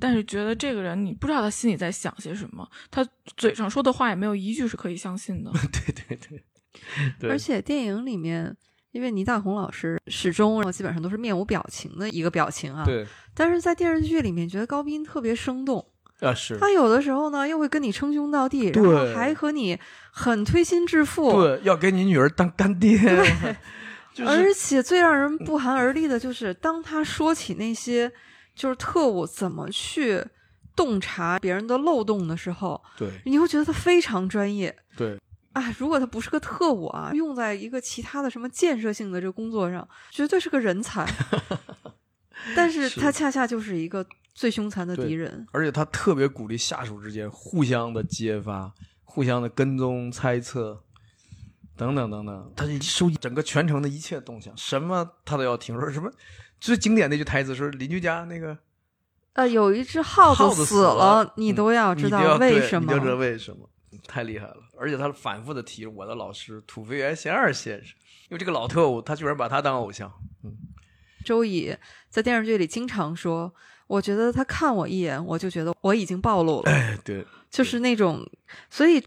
但是觉得这个人你不知道他心里在想些什么，他嘴上说的话也没有一句是可以相信的。对对对 对，而且电影里面，因为倪大红老师始终基本上都是面无表情的一个表情啊，对但是在电视剧里面，觉得高斌特别生动。啊是，他有的时候呢，又会跟你称兄道弟，然对后还和你很推心置腹。对，要给你女儿当干爹，就是而且最让人不寒而栗的就是，当他说起那些就是特务怎么去洞察别人的漏洞的时候，对你会觉得他非常专业。对啊，如果他不是个特务啊，用在一个其他的什么建设性的这个工作上，绝对是个人才。但是是他恰恰就是一个最凶残的敌人。而且他特别鼓励下属之间互相的揭发、互相的跟踪、猜测，等等等等。他就收集整个全城的一切动向，什么他都要听。说什么最经典的一句台词是邻居家那个呃，有一只耗耗子死死了你嗯都要知道为什对你都知道。为什么，太厉害了。而且他反复的提我的老师土肥原贤二先生，因为这个老特务他居然把他当偶像。嗯周乙在电视剧里经常说：“我觉得他看我一眼，我就觉得我已经暴露了。”哎，对，就是那种，所以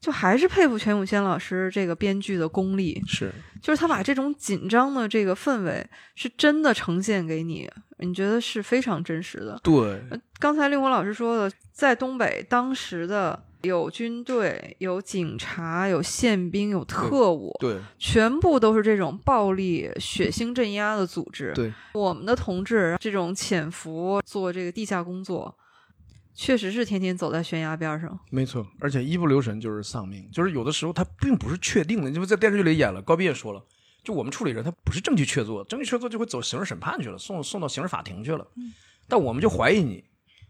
就还是佩服全永先老师这个编剧的功力，是就是他把这种紧张的这个氛围是真的呈现给你，你觉得是非常真实的。对呃刚才令狐老师说的，在东北当时的有军队、有警察、有宪兵、有特务，对全部都是这种暴力、血腥镇压的组织。对，我们的同志这种潜伏做这个地下工作，确实是天天走在悬崖边上。没错，而且一不留神就是丧命，就是有的时候他并不是确定的，因为在电视剧里演了，高斌也说了，就我们处理人他不是证据确凿，证据确凿就会走刑事审判去了，送送到刑事法庭去了，但我们就怀疑你，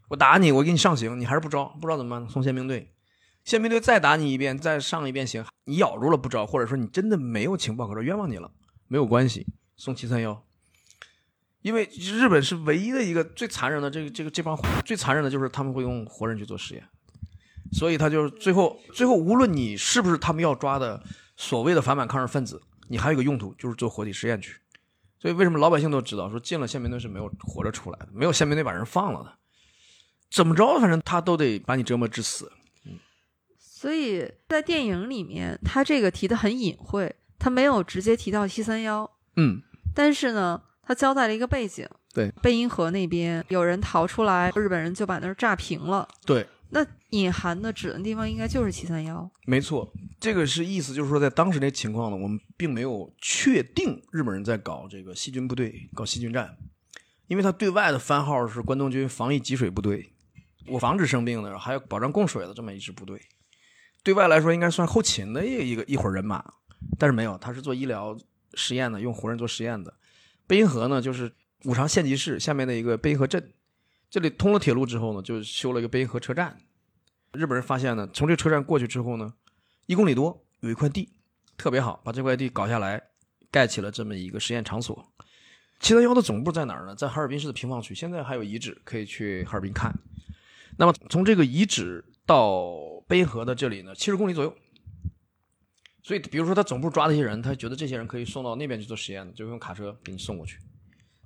我打你，我给你上刑，你还是不招，不知道怎么办？送宪兵队，宪兵队再打你一遍，再上一遍刑，你咬住了不招，或者说你真的没有情报可说，冤枉你了，没有关系，送七三幺。因为日本是唯一的一个最残忍的这个这个这帮最残忍的就是他们会用活人去做实验，所以他就是最后最后无论你是不是他们要抓的所谓的反满抗日分子，你还有一个用途就是做活体实验去。所以为什么老百姓都知道说进了宪兵队是没有活着出来的，没有宪兵队把人放了的，怎么着反正他都得把你折磨致死。所以在电影里面，他这个提的很隐晦，他没有直接提到七三幺，嗯，但是呢，他交代了一个背景。对，贝因河那边有人逃出来，日本人就把那儿炸平了。对，那隐含的指的地方应该就是七三幺。没错，这个是意思就是说在当时那情况呢，我们并没有确定日本人在搞这个细菌部队，搞细菌战，因为他对外的番号是关东军防疫给水部队，我防止生病的，还有保障供水的这么一支部队。对外来说应该算后勤的一一个一伙人马，但是没有，他是做医疗实验的，用活人做实验的。贝因河呢，就是五常县级市下面的一个贝因河镇，这里通了铁路之后呢，就修了一个贝因河车站。日本人发现呢，从这个车站过去之后呢，一公里多有一块地特别好，把这块地搞下来，盖起了这么一个实验场所。七三幺的总部在哪儿呢？在哈尔滨市的平房区，现在还有遗址可以去哈尔滨看。那么从这个遗址到贝因河的这里呢，七十公里左右。所以，比如说他总部抓的一些人，他觉得这些人可以送到那边去做实验的，就用卡车给你送过去。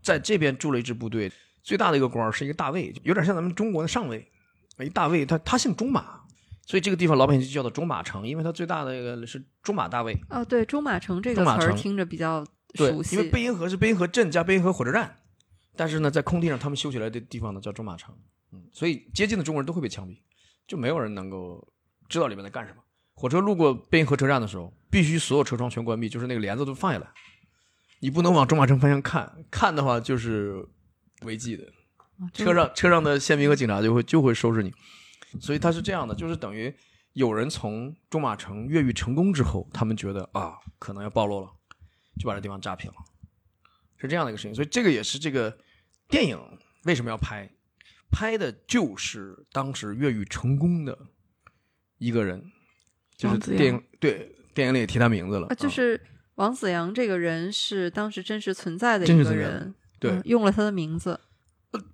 在这边驻了一支部队，最大的一个官儿是一个大尉，有点像咱们中国的上尉。一大尉，他他姓中马，所以这个地方老百姓就叫做中马城，因为他最大的一个是中马大尉。哦，对，中马城这个词儿听着比较熟，悉。因为贝因河是贝因河镇加贝因河火车站，但是呢，在空地上他们修起来的地方呢叫中马城，嗯，所以接近的中国人都会被枪毙，就没有人能够知道里面在干什么。火车路过贝因河车站的时候，必须所有车窗全关闭，就是那个帘子都放下来，你不能往中马城方向看，看的话就是违纪的。车上车上的宪兵和警察就会就会收拾你，所以他是这样的，就是等于有人从中马城越狱成功之后，他们觉得啊，可能要暴露了，就把这地方炸平了，是这样的一个事情。所以这个也是这个电影为什么要拍，拍的就是当时越狱成功的一个人，就是电影对电影里也提他名字了，啊，就啊。是王子阳这个人是当时真实存在的一个人对嗯用了他的名字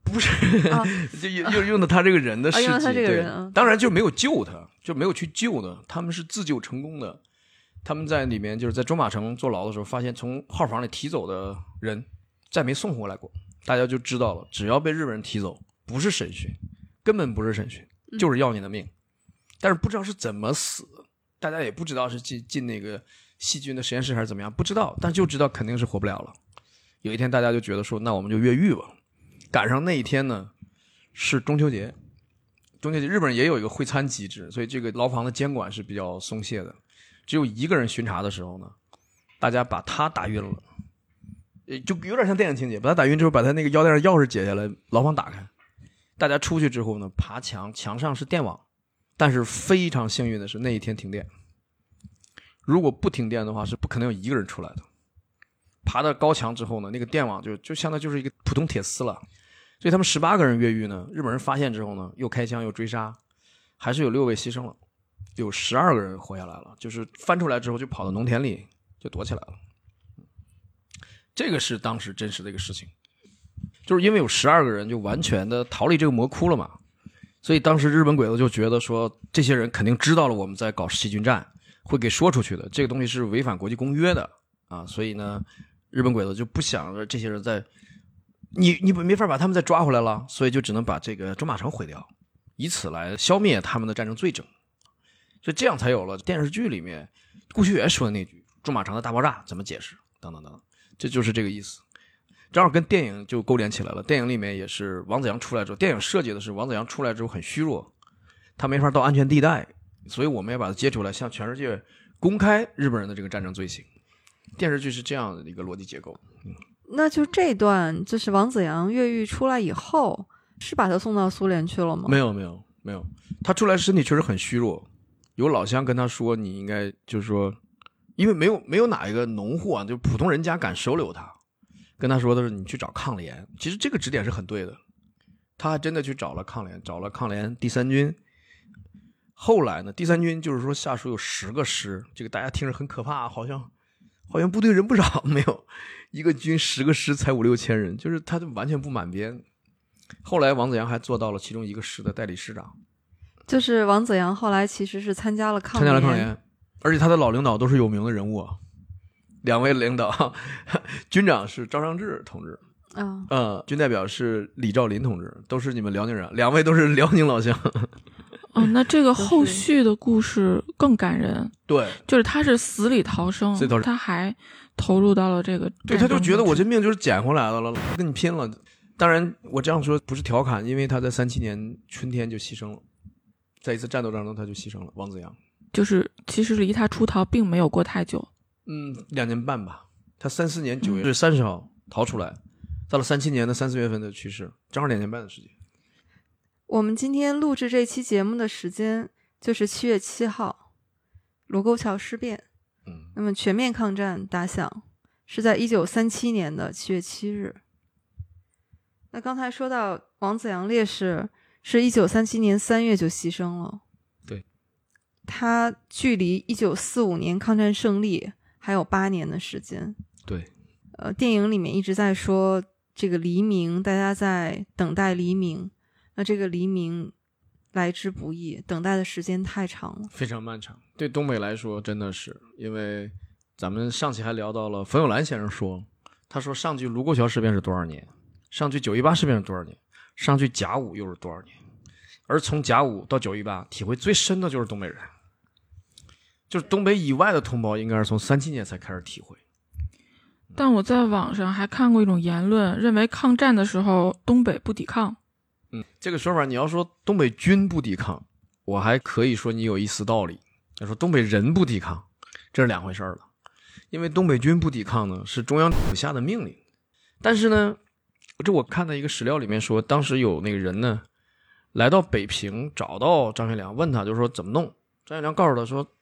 不是啊，就用用用的他这个人的事迹，啊用他这个对当然就没有救他，就没有去救的，他们是自救成功的。他们在里面就是在中马城坐牢的时候，发现从号房里提走的人再没送回来过，大家就知道了，只要被日本人提走，不是审讯，根本不是审讯，嗯就是要你的命。但是不知道是怎么死，大家也不知道是进进那个细菌的实验室还是怎么样，不知道，但就知道肯定是活不了了。有一天大家就觉得说，那我们就越狱吧。赶上那一天呢，是中秋节。中秋节日本人也有一个会餐机制，所以这个牢房的监管是比较松懈的。只有一个人巡查的时候呢，大家把他打晕了，呃就有点像电影情节，把他打晕之后，把他那个腰带上钥匙解下来，牢房打开，大家出去之后呢，爬墙，墙上是电网，但是非常幸运的是那一天停电。如果不停电的话，是不可能有一个人出来的。爬到高墙之后呢，那个电网就就相当于就是一个普通铁丝了。所以他们十八个人越狱呢，日本人发现之后呢，又开枪又追杀，还是有六位牺牲了，有十二个人活下来了。就是翻出来之后就跑到农田里就躲起来了。这个是当时真实的一个事情，就是因为有十二个人就完全的逃离这个魔窟了嘛，所以当时日本鬼子就觉得说，这些人肯定知道了我们在搞细菌战，会给说出去的，这个东西是违反国际公约的。啊，所以呢，日本鬼子就不想着这些人在，你你没法把他们再抓回来了，所以就只能把这个中马城毁掉，以此来消灭他们的战争罪证，所以这样才有了电视剧里面顾旭元说的那句“中马城的大爆炸”怎么解释？等等等等，这就是这个意思。正好跟电影就勾连起来了。电影里面也是王子阳出来之后，电影设计的是王子阳出来之后很虚弱，他没法到安全地带，所以我们要把他接出来，向全世界公开日本人的这个战争罪行。电视剧是这样的一个逻辑结构。嗯那就这段就是王子阳越狱出来以后，是把他送到苏联去了吗？没有没有没有，他出来身体确实很虚弱，有老乡跟他说，你应该就是说，因为没有没有哪一个农户啊，就普通人家敢收留他，跟他说的是你去找抗联。其实这个指点是很对的，他还真的去找了抗联，找了抗联第三军。后来呢，第三军就是说下属有十个师，这个大家听着很可怕，好像好像部队人不少，没有一个军十个师才五六千人，就是他就完全不满编。后来王子阳还做到了其中一个师的代理师长，就是王子阳后来其实是参加了抗参加了抗联，联，而且他的老领导都是有名的人物啊。两位领导，军长是赵尚志同志，啊，呃，军代表是李兆林同志，都是你们辽宁人，两位都是辽宁老乡。哦，那这个后续的故事更感人，对，就是他是死里逃生，死里逃生。他还投入到了这个对，他就觉得我这命就是捡回来的了，跟你拼了。当然，我这样说不是调侃，因为他在三七年春天就牺牲了，在一次战斗当中他就牺牲了。王子阳，就是其实离他出逃并没有过太久，嗯，两年半吧。他三四年九月三十号逃出来，到了三七年的三四月份的去世，正好两年半的时间。我们今天录制这期节目的时间就是七月七号，卢沟桥事变。嗯，那么全面抗战打响是在一九三七年的七月七日。那刚才说到王子阳烈士是一九三七年三月就牺牲了，对，他距离一九四五年抗战胜利还有八年的时间。对，呃，电影里面一直在说这个黎明，大家在等待黎明。那这个黎明来之不易，等待的时间太长了。非常漫长。对东北来说，真的是因为咱们上期还聊到了冯友兰先生说，他说上句卢沟桥事变是多少年，上句九一八事变是多少年，上句甲午又是多少年，而从甲午到九一八，体会最深的就是东北人，就是东北以外的同胞，应该是从三七年才开始体会。但我在网上还看过一种言论，认为抗战的时候东北不抵抗。嗯，这个说法，你要说东北军不抵抗，我还可以说你有一丝道理。要说东北人不抵抗，这是两回事儿了。因为东北军不抵抗呢，是中央府下的命令。但是呢，这我看到一个史料里面说，当时有那个人呢，来到北平找到张学良，问他，就说怎么弄。张学良告诉他说，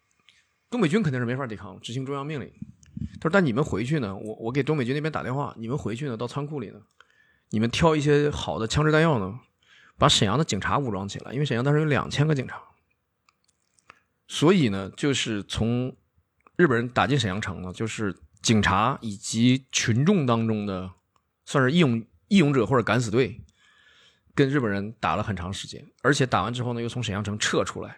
东北军肯定是没法抵抗，执行中央命令。他说，但你们回去呢，我我给东北军那边打电话，你们回去呢，到仓库里呢，你们挑一些好的枪支弹药呢，把沈阳的警察武装起来，因为沈阳当时有两千个警察。所以呢，就是从日本人打进沈阳城呢，就是警察以及群众当中的，算是义勇义勇者或者敢死队，跟日本人打了很长时间，而且打完之后呢，又从沈阳城撤出来，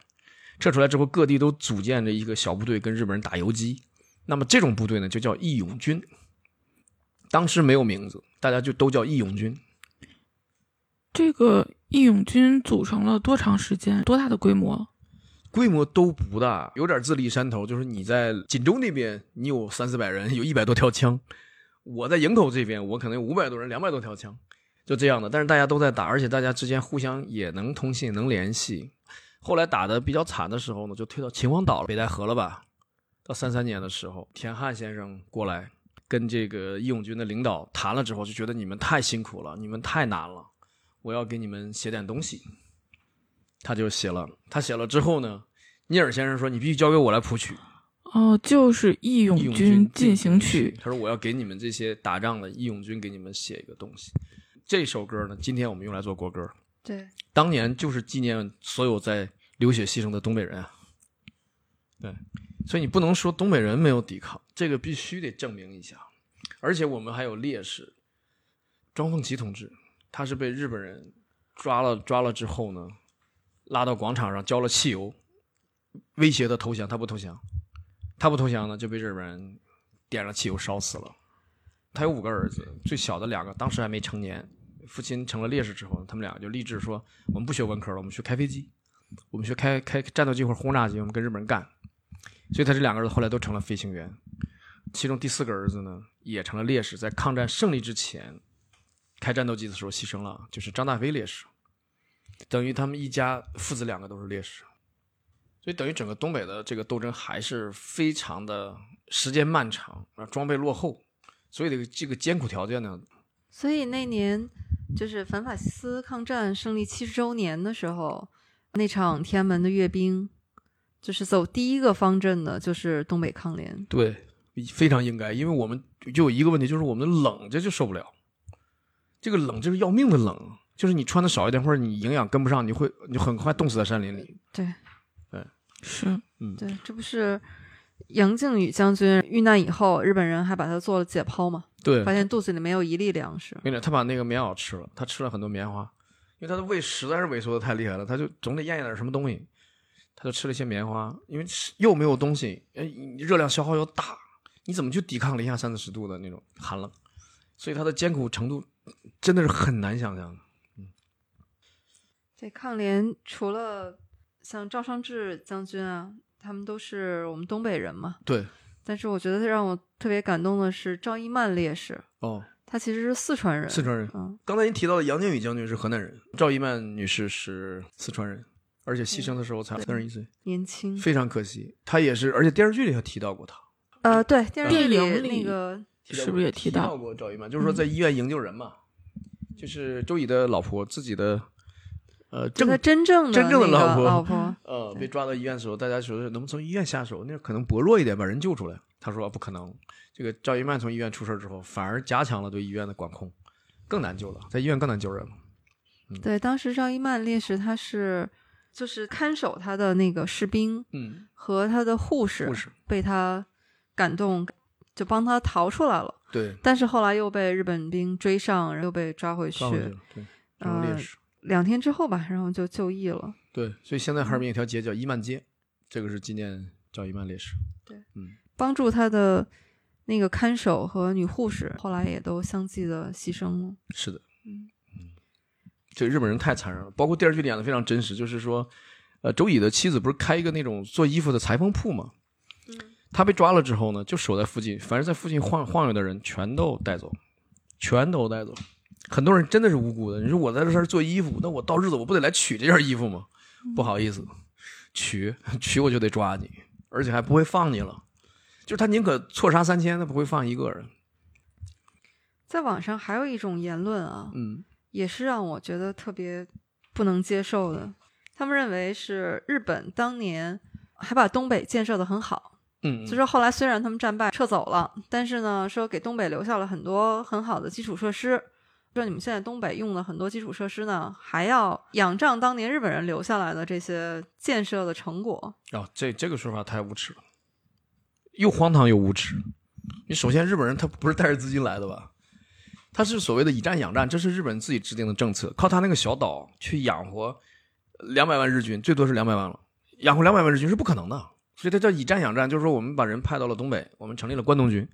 撤出来之后，各地都组建着一个小部队跟日本人打游击。那么这种部队呢，就叫义勇军。当时没有名字，大家就都叫义勇军。这个义勇军组成了多长时间？多大的规模？规模都不大，有点自立山头。就是你在锦州那边，你有三四百人，有一百多条枪；我在营口这边，我可能有五百多人，两百多条枪，就这样的。但是大家都在打，而且大家之间互相也能通信、能联系。后来打的比较惨的时候呢，就退到秦皇岛了、北戴河了吧。到三三年的时候，田汉先生过来跟这个义勇军的领导谈了之后，就觉得你们太辛苦了，你们太难了，我要给你们写点东西。他就写了，他写了之后呢，聂耳先生说：“你必须交给我来谱曲。”哦，就是《义勇军进行曲》。他说：“我要给你们这些打仗的义勇军给你们写一个东西。”这首歌呢，今天我们用来做国歌。对，当年就是纪念所有在流血牺牲的东北人啊。对，所以你不能说东北人没有抵抗，这个必须得证明一下。而且我们还有烈士，庄凤岐同志，他是被日本人抓了，抓了之后呢。拉到广场上浇了汽油，威胁他投降，他不投降，他不投降呢就被日本人点了汽油烧死了。他有五个儿子，最小的两个当时还没成年，父亲成了烈士之后，他们俩就立志说：我们不学文科了，我们学开飞机，我们学开开战斗机或者轰炸机，我们跟日本人干。所以他这两个儿子后来都成了飞行员，其中第四个儿子呢也成了烈士，在抗战胜利之前开战斗机的时候牺牲了，就是张大飞烈士。等于他们一家父子两个都是烈士，所以等于整个东北的这个斗争还是非常的时间漫长啊，装备落后，所以这个这个艰苦条件呢。所以那年就是反法西斯抗战胜利七十周年的时候，那场天安门的阅兵，就是走第一个方阵的就是东北抗联。对，非常应该，因为我们就有一个问题，就是我们冷这就受不了，这个冷就是要命的冷。就是你穿的少一点，或者你营养跟不上，你会你很快冻死在山林里。对，对，是，嗯，对，这不是杨靖宇将军遇难以后，日本人还把他做了解剖嘛？对，发现肚子里没有一粒粮食。没有，他把那个棉袄吃了，他吃了很多棉花，因为他的胃实在是萎缩的太厉害了，他就总得咽一点什么东西，他就吃了一些棉花，因为又没有东西，呃，热量消耗又大，你怎么去抵抗零下三四十度的那种寒冷？所以他的艰苦程度真的是很难想象。嗯。对抗联除了像赵尚志将军啊，他们都是我们东北人嘛。对。但是我觉得让我特别感动的是赵一曼烈士。哦。他其实是四川人。四川人。嗯。刚才您提到的杨靖宇将军是河南人，赵一曼女士是四川人，而且牺牲的时候才三十一岁，年轻。非常可惜，他也是，而且电视剧里还提到过他。呃，对，电视剧里那个是不是也提到过赵一曼？就是说在医院营救人嘛，就是周乙的老婆，自己的。呃，真真正的真正的老婆，老婆，呃，被抓到医院的时候，大家说能不能从医院下手？那可能薄弱一点，把人救出来。他说不可能。这个赵一曼从医院出事之后，反而加强了对医院的管控，更难救了，在医院更难救人了。对，当时赵一曼烈士他是就是看守他的那个士兵，嗯，和他的护士，护士被他感动，就帮他逃出来了。对，但是后来又被日本兵追上，又被抓回去。对，成烈士。两天之后吧，然后就就义了。对，所以现在哈尔滨有条街叫伊曼街，这个是纪念赵一曼烈士。对，嗯，帮助他的那个看守和女护士，后来也都相继的牺牲了。是的，嗯嗯，这日本人太残忍了，包括电视剧演的非常真实，就是说，呃，周乙的妻子不是开一个那种做衣服的裁缝铺吗？嗯，他被抓了之后呢，就守在附近，凡是在附近晃晃悠的人，全都带走，全都带走。很多人真的是无辜的。你说我在这儿做衣服，那我到日子我不得来取这件衣服吗？不好意思，取取我就得抓你，而且还不会放你了。就是他宁可错杀三千，他不会放一个人。在网上还有一种言论啊，嗯，也是让我觉得特别不能接受的。他们认为是日本当年还把东北建设的很好。嗯，就是后来虽然他们战败撤走了，但是呢，说给东北留下了很多很好的基础设施。说你们现在东北用的很多基础设施呢，还要仰仗当年日本人留下来的这些建设的成果。啊，这这个说法太无耻了，又荒唐又无耻。你首先日本人他不是带着资金来的吧？他是所谓的以战养战，这是日本人自己制定的政策，靠他那个小岛去养活两百万日军，最多是两百万了，养活两百万日军是不可能的。所以他叫以战养战，就是说我们把人派到了东北，我们成立了关东军。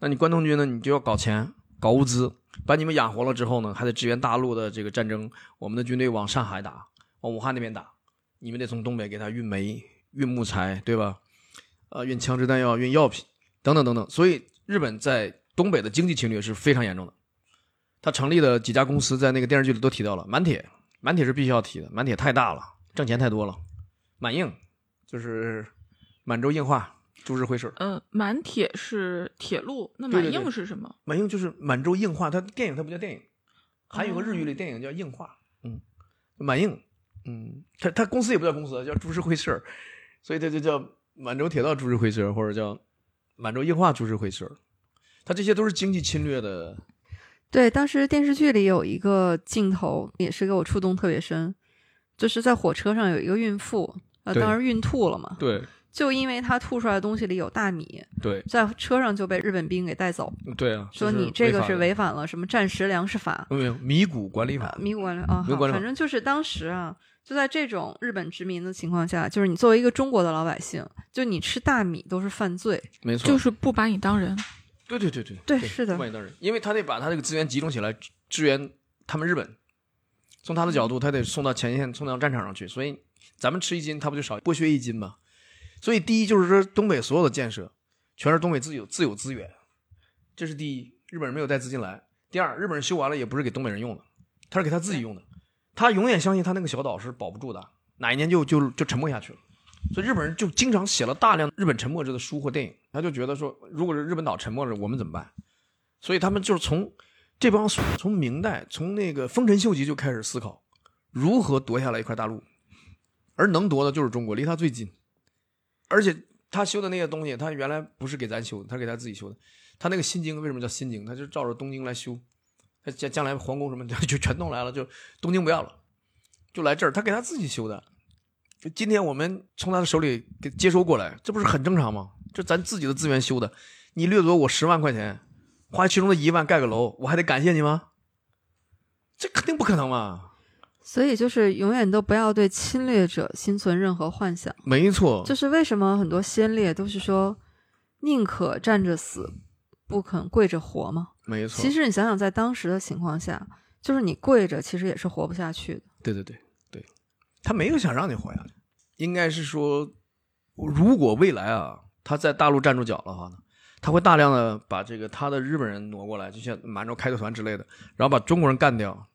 那你关东军呢，你就要搞钱、搞物资，把你们养活了之后呢，还得支援大陆的这个战争。我们的军队往上海打，往武汉那边打，你们得从东北给他运煤、运木材，对吧？呃，运枪支弹药、运药品等等等等。所以日本在东北的经济侵略是非常严重的。他成立的几家公司，在那个电视剧里都提到了。满铁，满铁是必须要提的，满铁太大了，挣钱太多了。满映就是满洲硬化。株式会社，呃，满铁是铁路，那满对对对映是什么？满映就是满洲硬化，它电影它不叫电影，还有个日语里电影叫硬化，嗯，满映，嗯，它它公司也不叫公司，叫株式会社，所以它就叫满洲铁道株式会社或者叫满洲硬化株式会社，它这些都是经济侵略的，对，当时电视剧里有一个镜头也是给我触动特别深，就是在火车上有一个孕妇，呃，当时孕吐了嘛，对。就因为她吐出来的东西里有大米，对。在车上就被日本兵给带走，对啊，说你这个是违反了什么战时粮食法。没有米谷管理啊法，，米谷管理啊，反正就是当时啊，就在这种日本殖民的情况下，就是你作为一个中国的老百姓，就你吃大米都是犯罪。没错，就是不把你当人。对对对对对是的不把你当人，因为他得把他这个资源集中起来支支援他们日本。从他的角度，他得送到前线，送到战场上去。所以咱们吃一斤，他不就少剥削一斤吗？所以第一就是说，东北所有的建设全是东北自己有自有资源，这是第一。日本人没有带资金来。第二，日本人修完了也不是给东北人用的，他是给他自己用的。他永远相信他那个小岛是保不住的，哪一年就就就沉没下去了。所以日本人就经常写了大量日本沉没者的书或电影，他就觉得说，如果是日本岛沉没了，我们怎么办？所以他们就是从这帮从明代从那个丰臣秀吉就开始思考如何夺下来一块大陆，而能夺的就是中国，离他最近。而且他修的那些东西，他原来不是给咱修的，他给他自己修的。他那个新京为什么叫新京？他就照着东京来修，将将来皇宫什么的 就全弄来了，就东京不要了，就来这儿，他给他自己修的。就今天我们从他的手里给接收过来，这不是很正常吗？这咱自己的资源修的，你掠夺我十万块钱，花其中的一万盖个楼，我还得感谢你吗？这肯定不可能嘛！所以就是永远都不要对侵略者心存任何幻想。没错，就是为什么很多先烈都是说宁可站着死，不肯跪着活嘛？没错。其实你想想，在当时的情况下，就是你跪着，其实也是活不下去的。对对对对，他没有想让你活下去，应该是说，如果未来啊，他在大陆站住脚的话呢，他会大量的把这个他的日本人挪过来，就像满洲开拓团之类的，然后把中国人干掉，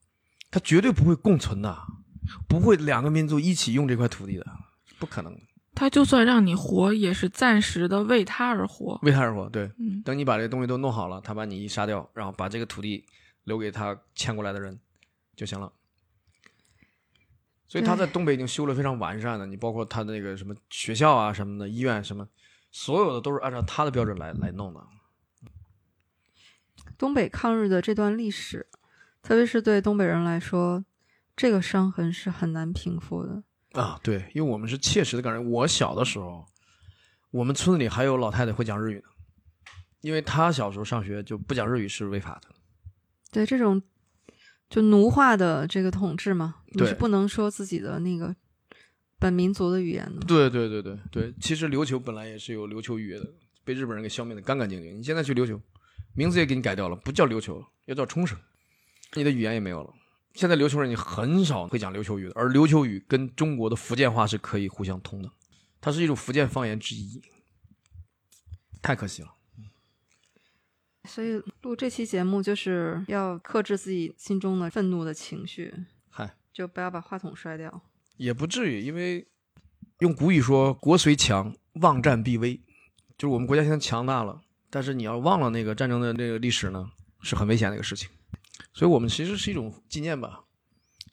他绝对不会共存的，不会两个民族一起用这块土地的，不可能的，他就算让你活，也是暂时的为他而活。为他而活。对，嗯，等你把这东西都弄好了，他把你一杀掉，然后把这个土地留给他迁过来的人就行了。所以他在东北已经修了非常完善的，你包括他的那个什么学校啊什么的，医院什么，所有的都是按照他的标准来来弄的。东北抗日的这段历史，特别是对东北人来说，这个伤痕是很难平复的。啊，对，因为我们是切实的感人。我小的时候，我们村子里还有老太太会讲日语呢，因为她小时候上学就不讲日语是违法的。对这种就奴化的这个统治嘛，你是不能说自己的那个本民族的语言的。对对对对对，其实琉球本来也是有琉球语言的，被日本人给消灭的干干净净。你现在去琉球，名字也给你改掉了，不叫琉球了，要叫冲绳，你的语言也没有了。现在琉球人你很少会讲琉球语的，而琉球语跟中国的福建话是可以互相通的，它是一种福建方言之一。太可惜了。所以录这期节目就是要克制自己心中的愤怒的情绪，嗨，就不要把话筒摔掉。也不至于，因为用古语说“国虽强，忘战必危”，就是我们国家现在强大了，但是你要忘了那个战争的那个历史呢，是很危险的一个事情。所以我们其实是一种纪念吧，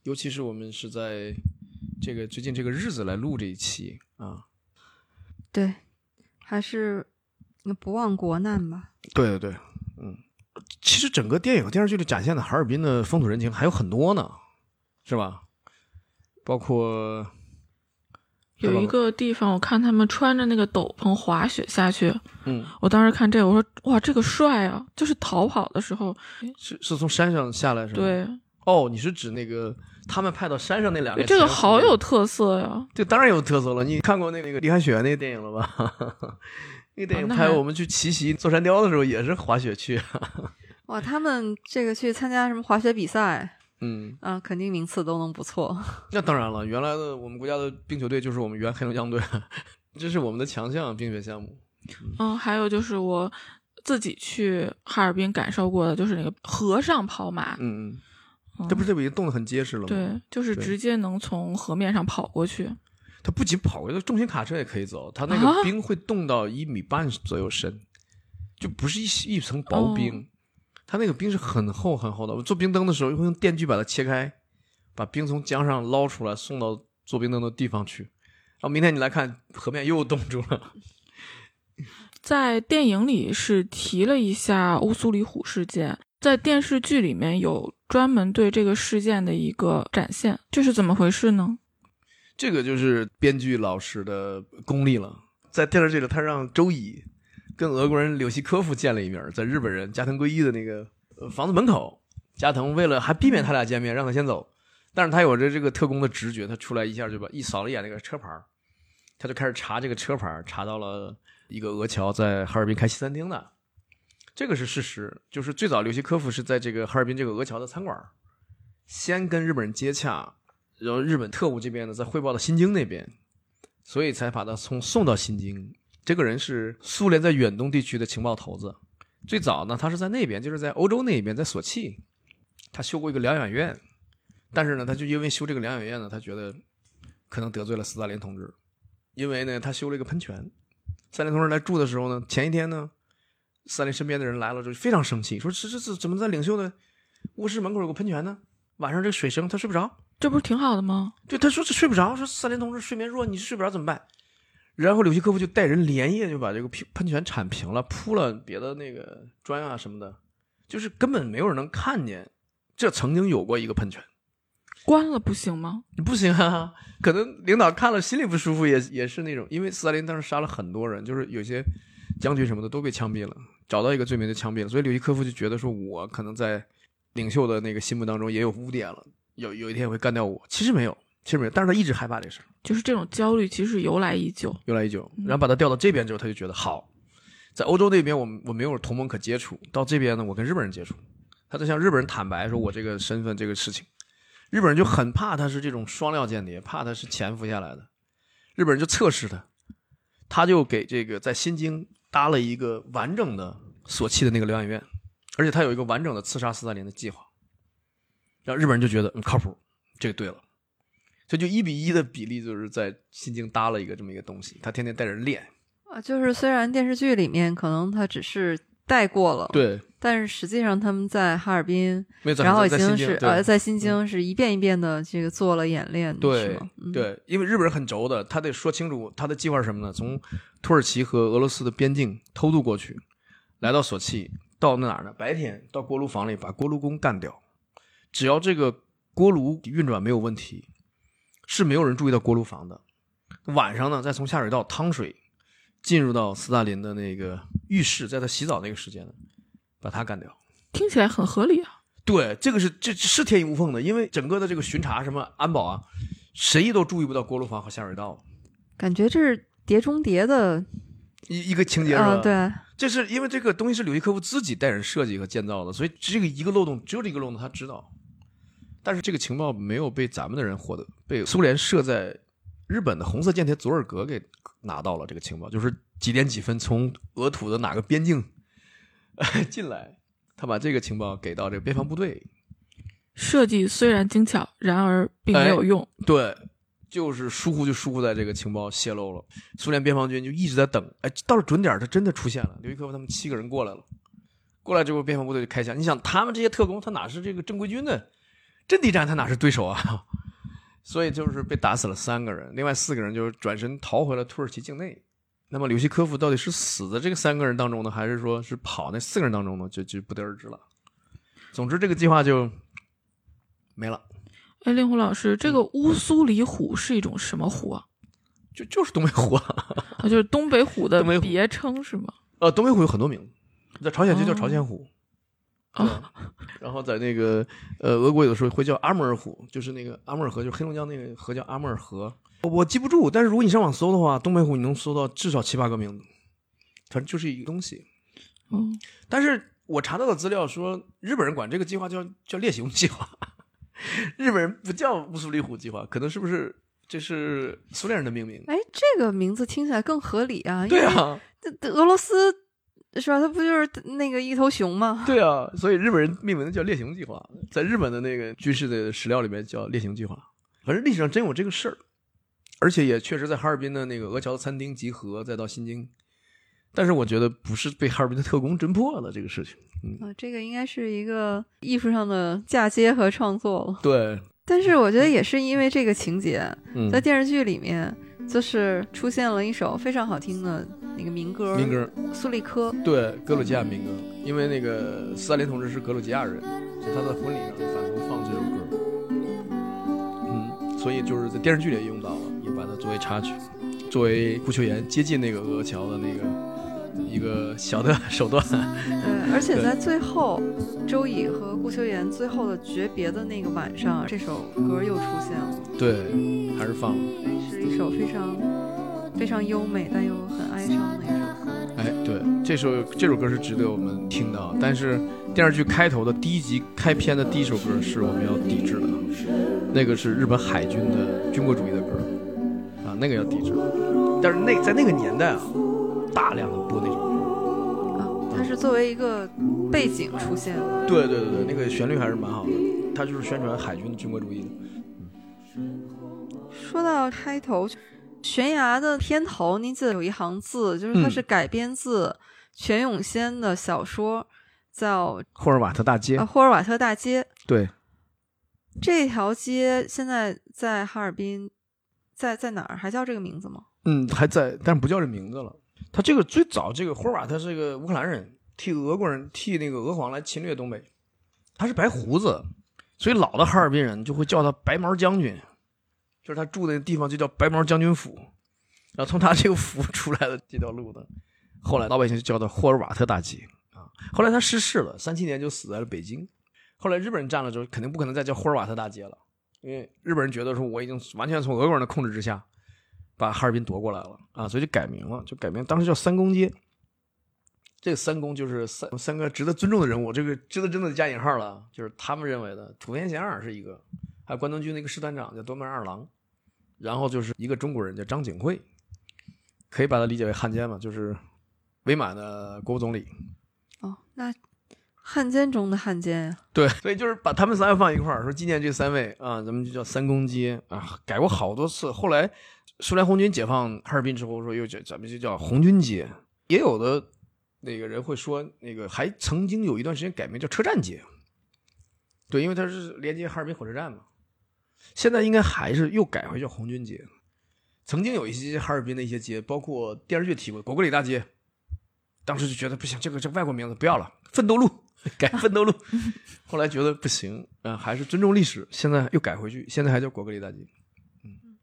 尤其是我们是在这个最近这个日子来录这一期啊，对，还是不忘国难吧。对对对，嗯，其实整个电影电视剧里展现的哈尔滨的风土人情还有很多呢，是吧？包括有一个地方，我看他们穿着那个斗篷滑雪下去，嗯，我当时看这个，我说哇，这个帅啊！就是逃跑的时候，是是从山上下来是吗？对，哦，你是指那个他们派到山上那两个？这个好有特色呀！这当然有特色了。你看过那那个李海雪那个电影了吧？那个电影拍我们去奇袭座山雕的时候也是滑雪去。哇，他们这个去参加什么滑雪比赛？嗯啊，肯定名次都能不错。那当然了，原来的我们国家的冰球队就是我们原黑龙江队，这是我们的强项冰雪项目。嗯，还有就是我自己去哈尔滨感受过的，就是那个河上跑马。嗯嗯，这不是已经冻得很结实了吗？对，就是直接能从河面上跑过去。它不仅跑过去，重型卡车也可以走。它那个冰会冻到一米半左右深，就不是一一层薄冰。它那个冰是很厚很厚的，我做冰灯的时候会用电锯把它切开，把冰从江上捞出来送到做冰灯的地方去。然后明天你来看，河面又冻住了。在电影里是提了一下乌苏里虎事件，在电视剧里面有专门对这个事件的一个展现，这是怎么回事呢？这个就是编剧老师的功力了，在电视剧里他让周乙。跟俄国人柳西科夫见了一面，在日本人加藤圭一的那个房子门口，加藤为了还避免他俩见面，让他先走。但是他有着这个特工的直觉，他出来一下就把一扫了一眼那个车牌，他就开始查这个车牌，查到了一个俄侨在哈尔滨开西餐厅的，这个是事实。就是最早柳西科夫是在这个哈尔滨这个俄侨的餐馆，先跟日本人接洽，然后日本特务这边呢再汇报到新京那边，所以才把他从送到新京。这个人是苏联在远东地区的情报头子，最早呢，他是在那边，就是在欧洲那边，在索契，他修过一个疗养院，但是呢，他就因为修这个疗养院呢，他觉得可能得罪了斯大林同志，因为呢，他修了一个喷泉，斯大林同志来住的时候呢，前一天呢，斯大林身边的人来了之后非常生气，说这这这怎么在领袖的卧室门口有个喷泉呢？晚上这个水声他睡不着，这不是挺好的吗？对，他说这睡不着，说斯大林同志睡眠弱，你睡不着怎么办？然后柳西科夫就带人连夜就把这个喷喷泉铲平了，铺了别的那个砖啊什么的，就是根本没有人能看见，这曾经有过一个喷泉，关了不行吗？不行啊，可能领导看了心里不舒服，也也是那种，因为斯大林当时杀了很多人，就是有些将军什么的都被枪毙了，找到一个罪名就枪毙了，所以柳西科夫就觉得说，我可能在领袖的那个心目当中也有污点了，有有一天会干掉我，其实没有。其实没有，但是他一直害怕这事就是这种焦虑，其实由来已久，由来已久。然后把他调到这边之后，他就觉得好，在欧洲那边我我没有同盟可接触，到这边呢，我跟日本人接触，他就向日本人坦白说，我这个身份这个事情，日本人就很怕他是这种双料间谍，怕他是潜伏下来的，日本人就测试他，他就给这个在新京搭了一个完整的索契的那个疗养院，而且他有一个完整的刺杀斯大林的计划，让日本人就觉得嗯靠谱，这个对了。这就一比一的比例，就是在新京搭了一个这么一个东西，他天天带着练啊。就是虽然电视剧里面可能他只是带过了，对，但是实际上他们在哈尔滨，然后已经是呃在新京是一遍一遍的这个做了演练，对对，因为日本人很轴的，他得说清楚他的计划是什么呢？从土耳其和俄罗斯的边境偷渡过去，来到索契，到那哪儿呢？白天到锅炉房里把锅炉工干掉，只要这个锅炉运转没有问题。是没有人注意到锅炉房的。晚上呢，再从下水道趟水进入到斯大林的那个浴室，在他洗澡那个时间呢，把他干掉。听起来很合理啊。对，这个是这是天衣无缝的，因为整个的这个巡查什么安保啊，谁都注意不到锅炉房和下水道。感觉这是碟中谍的一一个情节是吧？对，这是因为这个东西是柳伊科夫自己带人设计和建造的，所以这个一个漏洞只有这个漏洞他知道。但是这个情报没有被咱们的人获得，被苏联设在日本的红色间谍佐尔格给拿到了。这个情报就是几点几分从俄土的哪个边境 进来，他把这个情报给到这个边防部队。设计虽然精巧，然而并没有用。对，就是疏忽就疏忽在这个情报泄露了。苏联边防军就一直在等，哎，到了准点，他真的出现了。刘一科夫他们七个人过来了，过来之后边防部队就开枪。你想，他们这些特工，他哪是这个正规军的？阵地战他哪是对手啊？所以就是被打死了三个人，另外四个人就是转身逃回了土耳其境内，那么柳希科夫到底是死在这个三个人当中呢，还是说是跑那四个人当中呢，就就不得而知了。总之，这个计划就没了。哎，令狐老师，这个乌苏里虎是一种什么虎啊？就就是东北虎啊，啊，就是东北虎的 别称是吗？呃，东北虎有很多名字，在朝鲜就叫朝鲜虎，哦对然后在那个呃俄国有的时候会叫阿穆尔虎，就是那个阿穆尔河，就是黑龙江那个河叫阿穆尔河，我记不住，但是如果你上网搜的话，东北虎你能搜到至少七八个名字，反正就是一个东西。嗯，但是我查到的资料说，日本人管这个计划叫叫猎熊计划，日本人不叫乌苏里虎计划，可能是不是这是苏联人的命名？哎，这个名字听起来更合理啊。对啊，这俄罗斯是吧？它不就是那个一头熊吗？对啊，所以日本人命名的叫猎熊计划，在日本的那个军事的史料里面叫猎熊计划。反正历史上真有这个事儿，而且也确实在哈尔滨的那个俄侨餐厅集合，再到新京。但是我觉得不是被哈尔滨的特工侦破了这个事情。嗯，啊，这个应该是一个艺术上的嫁接和创作了。对，但是我觉得也是因为这个情节，嗯在，电视剧里面就是出现了一首非常好听的那个民歌，民歌，苏利科。对，格鲁吉亚民歌，因为那个斯大林同志是格鲁吉亚人，所以他在婚礼上反复放这首歌。嗯，所以就是在电视剧里也用到了，也把它作为插曲，作为顾秋妍接近那个俄侨的那个一个小的手段。对，而且在最后，周乙和顾秋妍最后的诀别的那个晚上，这首歌又出现了，对，还是放了。是一首非常非常优美但又很哀伤的一首歌。哎，对，这首这首歌是值得我们听的，但是电视剧开头的第一集开篇的第一首歌是我们要抵制的，那个是日本海军的军国主义的歌，啊，那个要抵制。但是那在那个年代啊，大量的播那首歌，啊，它是作为一个背景出现的。对对对对，那个旋律还是蛮好的，它就是宣传海军的军国主义的。嗯说到开头，悬崖的片头，您记得有一行字，就是它嗯是改编自全永先的小说，叫霍尔瓦特大街呃，霍尔瓦特大街。对，这条街现在在哈尔滨，在在哪儿？还叫这个名字吗？嗯，还在，但是不叫这名字了。他这个最早这个霍尔瓦特是个乌克兰人，替俄国人替那个俄皇来侵略东北，他是白胡子，所以老的哈尔滨人就会叫他白毛将军，就是他住的地方就叫白毛将军府，然后从他这个府出来的这条路的，后来老百姓就叫他霍尔瓦特大街啊。后来他逝世了，三七年就死在了北京。后来日本人占了之后，肯定不可能再叫霍尔瓦特大街了，因为日本人觉得说我已经完全从俄国人的控制之下。把哈尔滨夺过来了啊，所以就改名了，就改名，当时叫三公街。这个三公就是三三个值得尊重的人物，这个值得真的加引号了，就是他们认为的土田贤二是一个，还有关东军的一个师团长叫多门二郎，然后就是一个中国人叫张景惠，可以把它理解为汉奸嘛，就是伪满的国务总理。哦，那汉奸中的汉奸呀、对，所以就是把他们三个放一块儿，说纪念这三位啊，咱们就叫三公街啊，改过好多次。后来苏联红军解放哈尔滨之后，说又叫咱们就叫红军街，也有的那个人会说，那个还曾经有一段时间改名叫车站街。对，因为它是连接哈尔滨火车站嘛。现在应该还是又改回叫红军街。曾经有一些哈尔滨的一些街，包括电视剧提过果戈里大街，当时就觉得不行，这个这个外国名字不要了，奋斗路改奋斗路。后来觉得不行，嗯、还是尊重历史，现在又改回去，现在还叫果戈里大街。嗯，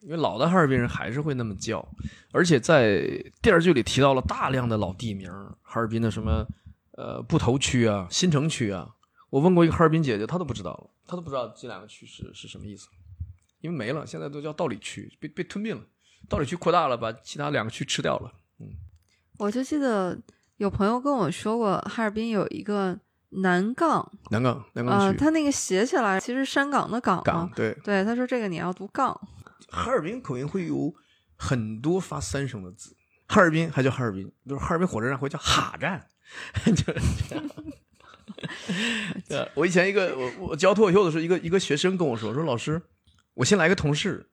因为老的哈尔滨人还是会那么叫，而且在电视剧里提到了大量的老地名，哈尔滨的什么呃布头区啊、新城区啊。我问过一个哈尔滨姐姐，她都不知道了，她都不知道这两个区是是什么意思，因为没了，现在都叫道里区，被被吞并了。道里区扩大了，把其他两个区吃掉了。嗯我就记得有朋友跟我说过，哈尔滨有一个南岗，南岗，南呃，岗区，他那个写起来其实山岗的岗嘛。岗对，对，他说这个你要读杠。哈尔滨口音会有很多发三声的字，哈尔滨还叫哈尔滨，就是哈尔滨火车站会叫哈站，就是这样。对，我以前一个我我教脱口秀的时候，一个一个学生跟我说说老师，我先来个同事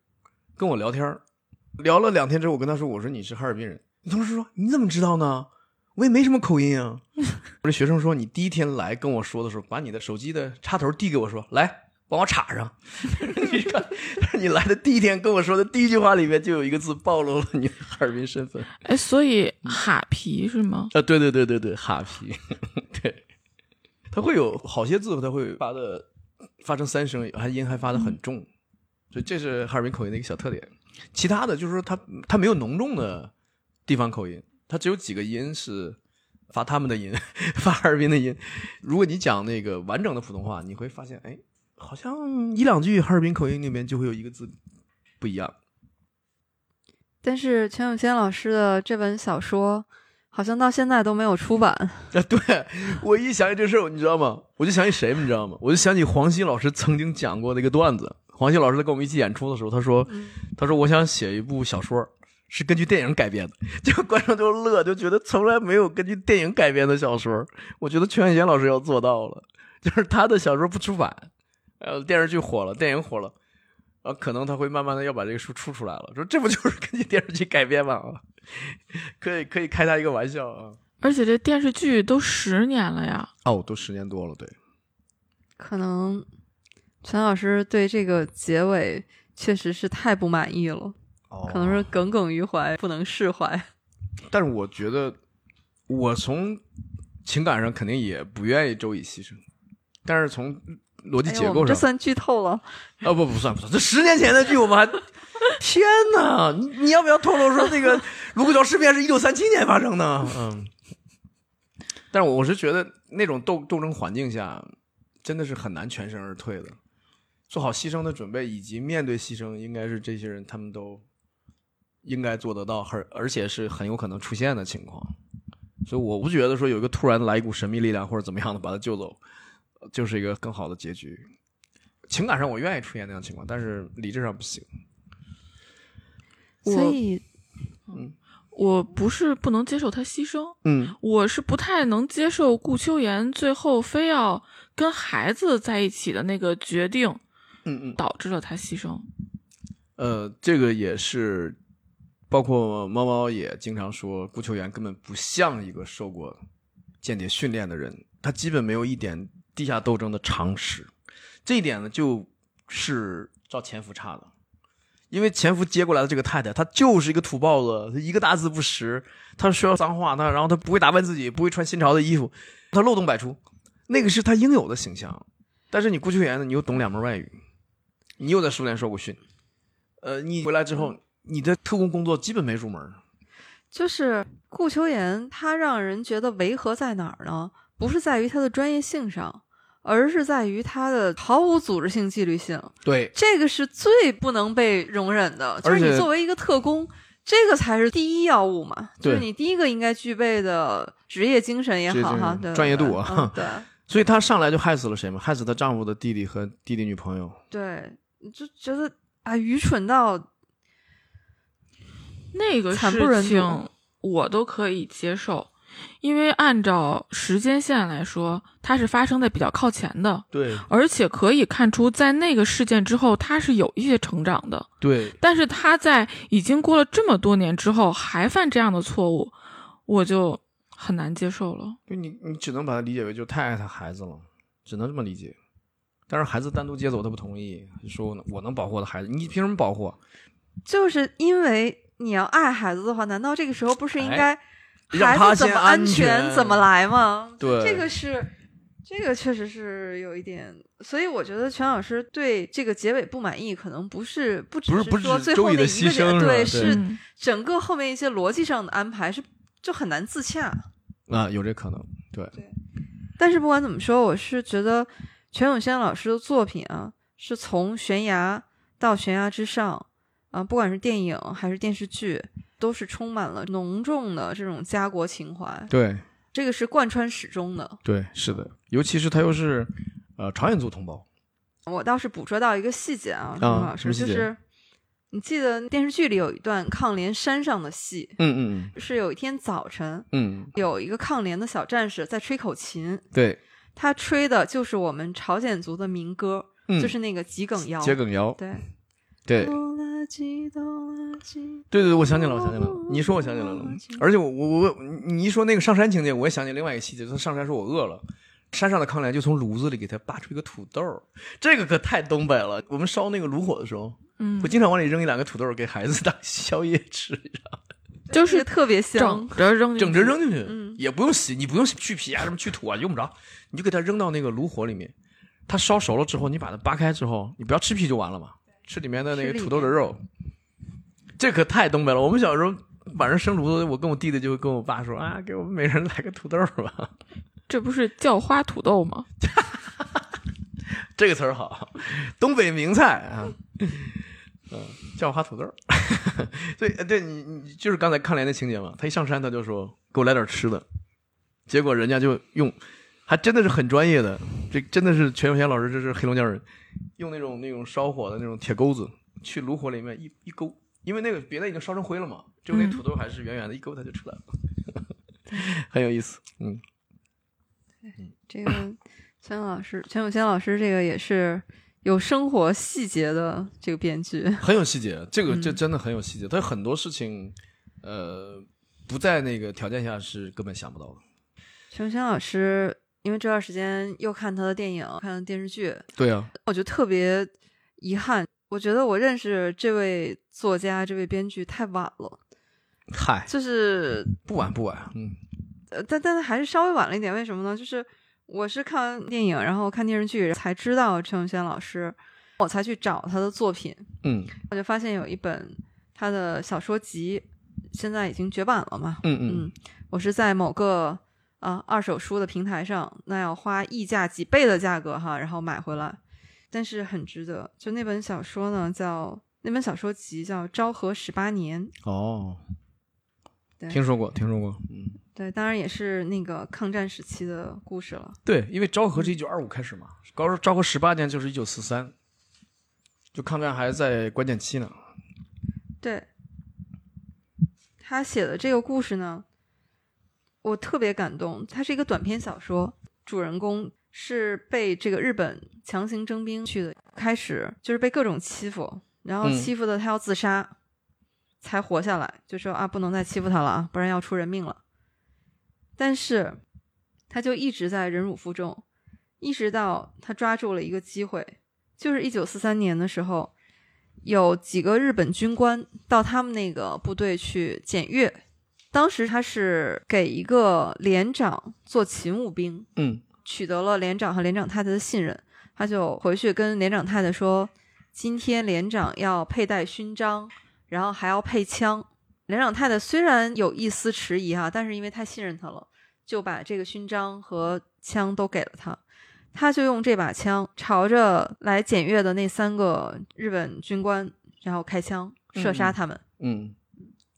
跟我聊天聊了两天之后，我跟他说我说你是哈尔滨人，你同事说你怎么知道呢？我也没什么口音啊。我这学生说你第一天来跟我说的时候，把你的手机的插头递给我说来。帮我插上。你看，你来的第一天跟我说的第一句话里面就有一个字暴露了你的哈尔滨身份。哎，所以哈皮是吗？啊，对对对对对，哈皮，对，它会有好些字，它会发的发成三声，还音还发的很重，所以这是哈尔滨口音的一个小特点。其他的就是说它它没有浓重的地方口音，它只有几个音是发他们的音，发哈尔滨的音。如果你讲那个完整的普通话，你会发现，哎，好像一两句哈尔滨口音里面就会有一个字不一样。但是全永先老师的这本小说好像到现在都没有出版。啊，对我一想起这事儿，你知道吗？我就想起谁，你知道吗？我就想起黄西老师曾经讲过的一个段子。黄西老师在跟我们一起演出的时候，他说：“他说我想写一部小说，是根据电影改编的。”结果观众都乐，就觉得从来没有根据电影改编的小说。我觉得全远贤老师要做到了，就是他的小说不出版，呃，电视剧火了，电影火了，啊，可能他会慢慢的要把这个书出出来了。说这不就是根据电视剧改编吗？啊，可以可以开他一个玩笑啊。而且这电视剧都十年了呀！哦，都十年多了，对。可能全老师对这个结尾确实是太不满意了，哦可能是耿耿于怀，不能释怀。但是我觉得，我从情感上肯定也不愿意周乙牺牲，但是从逻辑结构上，们这算剧透了。啊不不算不算，这十年前的剧我们还，天哪！你你要不要透露说那个 卢沟桥事变是一九三七年发生的？嗯，但是我是觉得那种斗斗争环境下，真的是很难全身而退的。做好牺牲的准备，以及面对牺牲，应该是这些人他们都应该做得到，而而且是很有可能出现的情况。所以我不觉得说有一个突然来一股神秘力量或者怎么样的把他救走，呃就是一个更好的结局。情感上我愿意出现那样情况，但是理智上不行。所以嗯我不是不能接受他牺牲，嗯我是不太能接受顾秋妍最后非要跟孩子在一起的那个决定，嗯嗯，导致了他牺牲。呃，这个也是，包括猫猫也经常说，顾秋妍根本不像一个受过间谍训练的人，他基本没有一点地下斗争的常识。这一点呢，就是照潜伏差的。因为潜伏接过来的这个太太，她就是一个土包子，她一个大字不识，她说脏话，她然后她不会打扮自己，不会穿新潮的衣服，她漏洞百出，那个是她应有的形象。但是你顾秋妍呢，你又懂两门外语，你又在苏联受过训，呃，你回来之后，你的特工工作基本没入门。就是顾秋妍，她让人觉得违和在哪儿呢？不是在于他的专业性上，而是在于他的毫无组织性、纪律性。对，这个是最不能被容忍的。就是而且你作为一个特工，这个才是第一要务嘛，就是你第一个应该具备的职业精神也好哈对专业度啊嗯 对所以她上来就害死了谁嘛？害死她丈夫的弟弟和弟弟女朋友。对，你就觉得啊，愚蠢到那个事情我都可以接受，因为按照时间线来说，它是发生在比较靠前的，对而且可以看出，在那个事件之后，他是有一些成长的。对，但是他在已经过了这么多年之后还犯这样的错误，我就很难接受了。就你你只能把它理解为就太爱他孩子了，只能这么理解。但是孩子单独接走，他不同意，说我能保护我的孩子，你凭什么保护啊？就是因为你要爱孩子的话，难道这个时候不是应哎该让他孩子怎么先安全全怎么来嘛？对这个是这个确实是有一点，所以我觉得全老师对这个结尾不满意，可能不是不只是说最后那一个点，牺牲对对，是嗯整个后面一些逻辑上的安排是就很难自洽。啊，有这可能。对，但是不管怎么说，我是觉得全永先老师的作品啊，是从悬崖到悬崖之上啊，不管是电影还是电视剧，都是充满了浓重的这种家国情怀，对，这个是贯穿始终的。对，是的，尤其是他又是呃朝鲜族同胞。我倒是捕捉到一个细节啊，啊陈老师，就是你记得电视剧里有一段抗联山上的戏，嗯嗯是有一天早晨，嗯，有一个抗联的小战士在吹口琴，对，他吹的就是我们朝鲜族的民歌，嗯就是那个桔梗谣。桔梗谣。对，对，哆啦吉哆啦吉对对对，我想起来了，我想起来了。你说，我想起来了。而且我我我，你一说那个上山情节，我也想起另外一个细节，就是上山说我饿了，山上的抗联就从炉子里给他扒出一个土豆儿，这个可太东北了。我们烧那个炉火的时候，嗯会，经常往里扔一两个土豆儿给孩子当宵夜吃，就是特别香整，着扔进去，整着扔进去，嗯也不用洗，你不用去皮啊什么去土啊，用不着，你就给它扔到那个炉火里面。它烧熟了之后，你把它扒开之后，你不要吃皮就完了嘛，吃里面的那个土豆的肉。这可太东北了。我们小时候晚上生炉子，我跟我弟弟就会跟我爸说啊，给我们每人来个土豆儿吧。这不是叫花土豆吗？这个词儿好，东北名菜啊，嗯，叫花土豆儿。对，呃对你你就是刚才抗联的情节嘛，他一上山他就说给我来点吃的，结果人家就用，还真的是很专业的，这真的是全有贤老师，这是黑龙江人，用那种那种烧火的那种铁钩子去炉火里面一一勾，因为那个别的已经烧成灰了嘛，就那嗯土豆还是圆圆的，一勾它就出来了，很有意思，嗯。这个全老师，全永先老师，这个也是有生活细节的这个编剧。很有细节，这个嗯这真的很有细节。他很多事情，呃，不在那个条件下是根本想不到的。全永先老师，因为这段时间又看他的电影，看了电视剧，对啊，我就特别遗憾。我觉得我认识这位作家、这位编剧太晚了，嗨，就是不晚不晚，嗯呃，但但是还是稍微晚了一点。为什么呢？就是我是看完电影，然后看电视剧才知道陈永轩老师，我才去找他的作品。嗯我就发现有一本他的小说集，现在已经绝版了嘛。嗯嗯嗯，我是在某个啊二手书的平台上，那要花溢价几倍的价格哈，然后买回来，但是很值得。就那本小说呢，叫那本小说集叫《昭和十八年》，哦，对听说过听说过，嗯，对，当然也是那个抗战时期的故事了。对，因为昭和是一九二五开始嘛，高昭和十八年就是一九四三，就抗战还在关键期呢。对，他写的这个故事呢，我特别感动。它是一个短篇小说，主人公是被这个日本强行征兵去的，开始就是被各种欺负，然后嗯欺负的他要自杀，才活下来，就说啊，不能再欺负他了啊，不然要出人命了。但是他就一直在忍辱负重，一直到他抓住了一个机会，就是一九四三年的时候。有几个日本军官到他们那个部队去检阅，当时他是给一个连长做勤务兵，嗯取得了连长和连长太太的信任，他就回去跟连长太太说，今天连长要佩戴勋章，然后还要配枪。连长太太虽然有一丝迟疑哈，但是因为太信任他了，就把这个勋章和枪都给了他。他就用这把枪朝着来检阅的那三个日本军官，然后开枪射杀他们。嗯，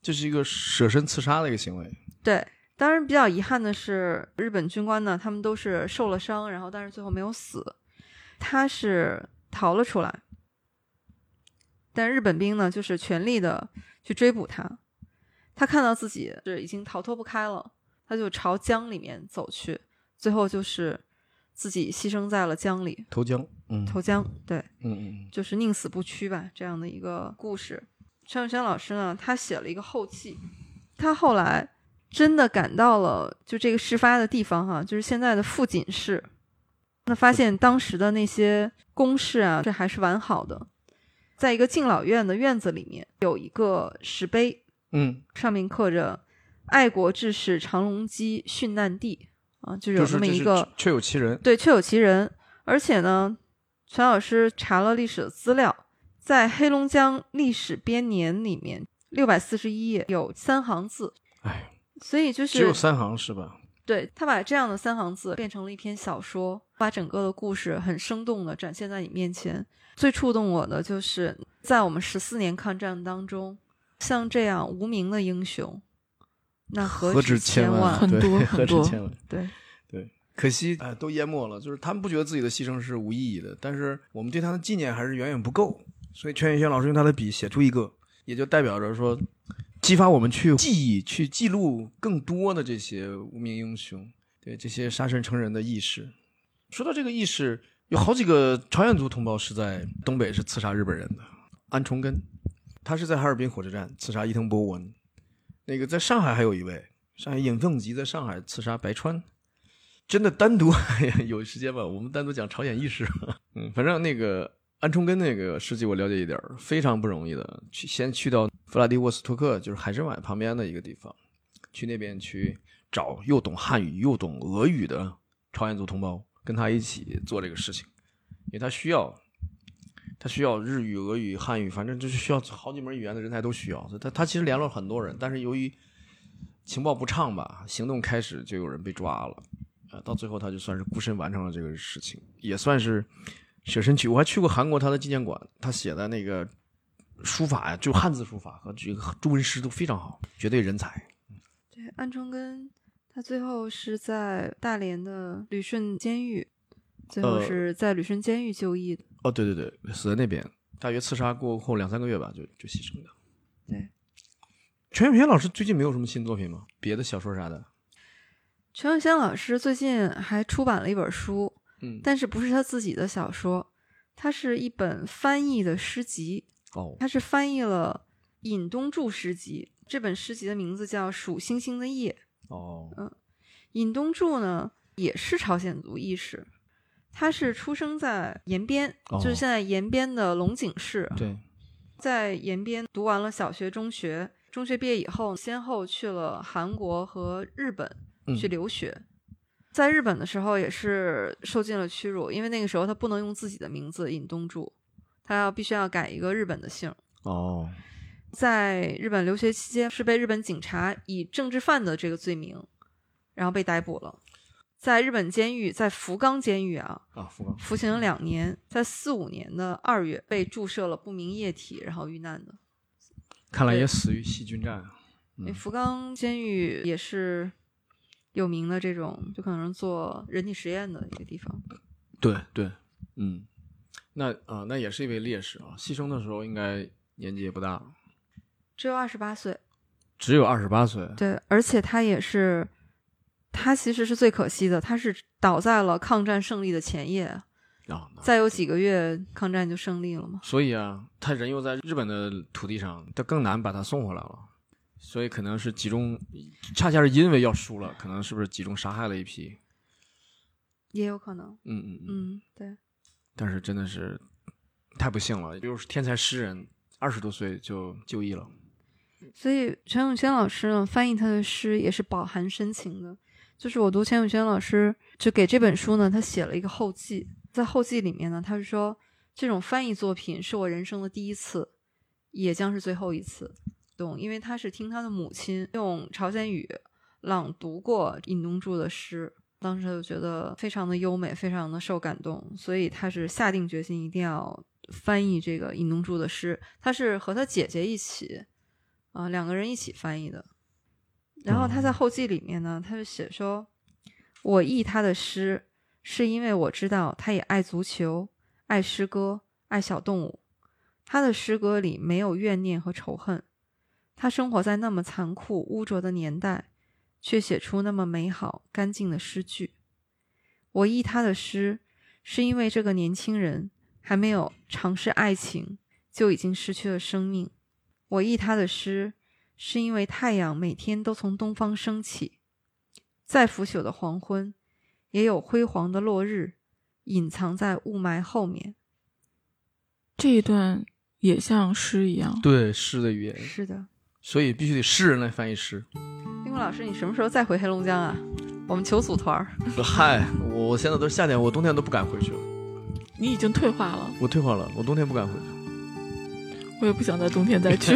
这是一个舍身刺杀的一个行为。对，当然比较遗憾的是，日本军官呢，他们都是受了伤，然后但是最后没有死，他是逃了出来，但日本兵呢，就是全力的去追捕他。他看到自己是已经逃脱不开了，他就朝江里面走去，最后就是自己牺牲在了江里，投江，嗯投江。对，嗯嗯就是宁死不屈吧，这样的一个故事。陈永轩老师呢，他写了一个后记，他后来真的赶到了就这个事发的地方哈，就是现在的富锦市，那发现当时的那些公事啊，这还是完好的，在一个敬老院的院子里面有一个石碑，嗯，上面刻着“爱国志士长隆基殉难地”啊，就是有就是这么一个确有其人。对，确有其人。而且呢，陈老师查了历史的资料，在黑龙江历史编年里面，六百四十一页有三行字，哎，所以就是只有三行是吧？对他把这样的三行字变成了一篇小说，把整个的故事很生动的展现在你面前。最触动我的就是在我们十四年抗战当中，像这样无名的英雄，那何止止千万？很多何很多止千万。对，对，可惜哎，都淹没了。就是他们不觉得自己的牺牲是无意义的，但是我们对他的纪念还是远远不够。所以全宇轩老师用他的笔写出一个，也就代表着说，激发我们去记忆、去记录更多的这些无名英雄，对这些杀身成仁的义士。说到这个义士，有好几个朝鲜族同胞是在东北是刺杀日本人的。安重根，他是在哈尔滨火车站刺杀伊藤博文。那个在上海还有一位，上海尹凤吉在上海刺杀白川。真的单独 有时间吧，我们单独讲朝鲜轶事。嗯，反正那个安重根那个事迹我了解一点儿，非常不容易的。去先去到弗拉迪沃斯托克，就是海参崴旁边的一个地方，去那边去找又懂汉语又懂俄语的朝鲜族同胞，跟他一起做这个事情，因为他需要，他需要日语、俄语、汉语，反正就是需要好几门语言的人才都需要。他他其实联络很多人，但是由于情报不畅吧，行动开始就有人被抓了。呃，到最后他就算是孤身完成了这个事情，也算是舍身取。我还去过韩国他的纪念馆，他写的那个书法呀，就汉字书法和这个中文诗都非常好，绝对人才。对，安重根他最后是在大连的旅顺监狱，最后呃是在旅顺监狱就义的。哦，对对对，死在那边，大约刺杀过后两三个月吧，就就牺牲的。对，全永平老师最近没有什么新作品吗？别的小说啥的？陈永先老师最近还出版了一本书，嗯，但是不是他自己的小说，它是一本翻译的诗集，哦，他是翻译了尹东柱诗集。这本诗集的名字叫《数星星的夜》。哦，嗯尹东柱呢，也是朝鲜族义士，他是出生在延边，哦就是现在延边的龙井市。对，在延边读完了小学、中学，中学毕业以后，先后去了韩国和日本嗯去留学。在日本的时候也是受尽了屈辱，因为那个时候他不能用自己的名字尹东柱，他要必须要改一个日本的姓。哦，在日本留学期间，是被日本警察以政治犯的这个罪名，然后被逮捕了。在日本监狱，在福冈监狱啊，啊，福冈，服刑了两年，在四五年的二月被注射了不明液体，然后遇难的。看来也死于细菌战。因为福冈监狱也是有名的这种，就可能做人体实验的一个地方。对对，嗯，那啊、那也是一位烈士啊，牺牲的时候应该年纪也不大，只有二十八岁，只有二十八岁。对，而且他也是，他其实是最可惜的，他是倒在了抗战胜利的前夜，再有几个月，抗战就胜利了嘛。所以啊，他人又在日本的土地上，他更难把他送回来了。所以可能是集中，恰恰是因为要输了，可能是不是集中杀害了一批？也有可能，嗯嗯嗯。嗯，对，但是真的是太不幸了，比如天才诗人，二十多岁就就义了。所以陈永轩老师呢，翻译他的诗也是饱含深情的。就是我读陈永轩老师就给这本书呢，他写了一个后记，在后记里面呢，他是说这种翻译作品是我人生的第一次，也将是最后一次。懂，因为他是听他的母亲用朝鲜语朗读过尹东柱的诗，当时他就觉得非常的优美，非常的受感动，所以他是下定决心一定要翻译这个尹东柱的诗。他是和他姐姐一起，啊、两个人一起翻译的。然后他在后记里面呢，他就写说：“我译他的诗，是因为我知道他也爱足球，爱诗歌，爱小动物。他的诗歌里没有怨念和仇恨。他生活在那么残酷污浊的年代，却写出那么美好干净的诗句。我译他的诗，是因为这个年轻人还没有尝试爱情，就已经失去了生命。我译他的诗，是因为太阳每天都从东方升起，再腐朽的黄昏，也有辉煌的落日隐藏在雾霾后面。这一段也像诗一样。对诗的语言，是的，所以必须得诗人来翻译诗。冰棍老师，你什么时候再回黑龙江啊？我们求组团儿。嗨，我现在都是夏天，我冬天都不敢回去了。你已经退化了，我退化了，我冬天不敢回去。我也不想在冬天再去。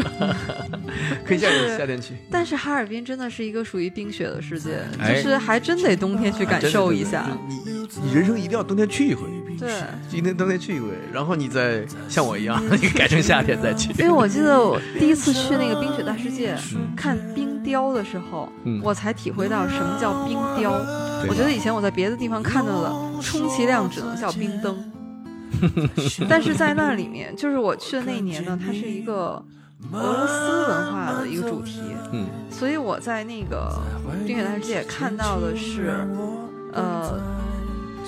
可以夏天夏天去，但是哈尔滨真的是一个属于冰雪的世界，哎就是还真得冬天去感受一下。你你人生一定要冬天去一回，对，今天冬天去一回，然后你再像我一样，你改成夏天再去。因为我记得我第一次去那个冰雪大世界看冰雕的时候，嗯。我才体会到什么叫冰雕。我觉得以前我在别的地方看到的，充其量只能叫冰灯。但是在那里面，就是我去的那一年呢，它是一个俄罗斯文化的一个主题，嗯，所以我在那个冰雪大世界看到的是，呃，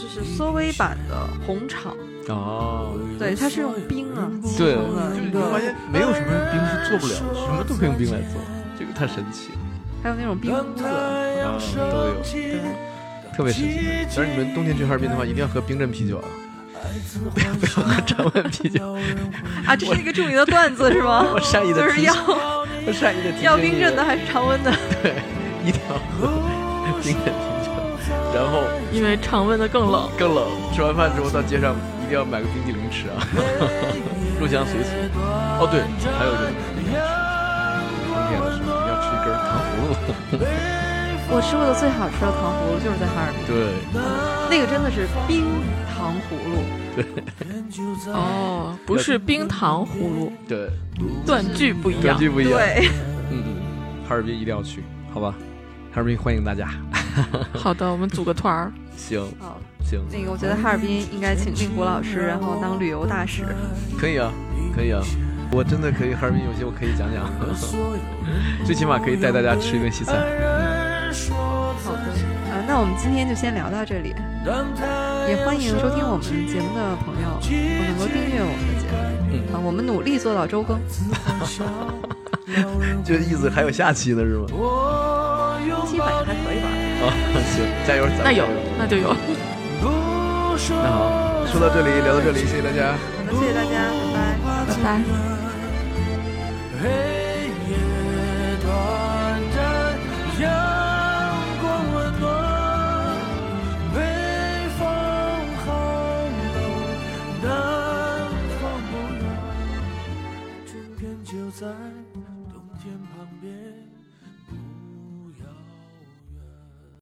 就是缩微版的红场，哦，对，它是用冰啊对，就发现没有什么冰是做不了的，什么都可以用冰来做，这个太神奇了。还有那种冰屋子，啊，都有。对，特别神奇。但是你们冬天去哈尔滨的话，一定要喝冰镇啤酒啊，不要不要喝常温啤酒。啊，这是一个著名的段子是吗？我善意的就是要我善意的要冰镇的还是常温的？对，一定要喝冰镇啤酒，然后因为常温的更冷。更冷。吃完饭之后到街上一定要买个冰激凌吃啊，入乡随俗。哦对，还有一个东西一定要吃，冬天的时候一定要吃一根糖葫芦。我吃过的最好吃的糖葫芦就是在哈尔滨，对，那个真的是冰糖葫芦。对哦，不是冰糖葫芦，对，断句不一样。感觉不一样。对，嗯嗯，哈尔滨一定要去，好吧？哈尔滨欢迎大家。好的，我们组个团儿。行好，行，那个我觉得哈尔滨应该请令狐老师，然后当旅游大使。可以啊，可以啊。我真的可以，哈尔滨有些我可以讲讲，最起码可以带大家吃一顿西餐。好的，呃，那我们今天就先聊到这里，也欢迎收听我们节目的朋友能够订阅我们的节目。嗯啊，我们努力做到周更。这意思还有下期呢是吗？基本上还可以吧。啊，行，加油，咱们那有那就有。那好，说到这里，聊到这里，谢谢大家。好的，谢谢大家，拜拜。拜拜。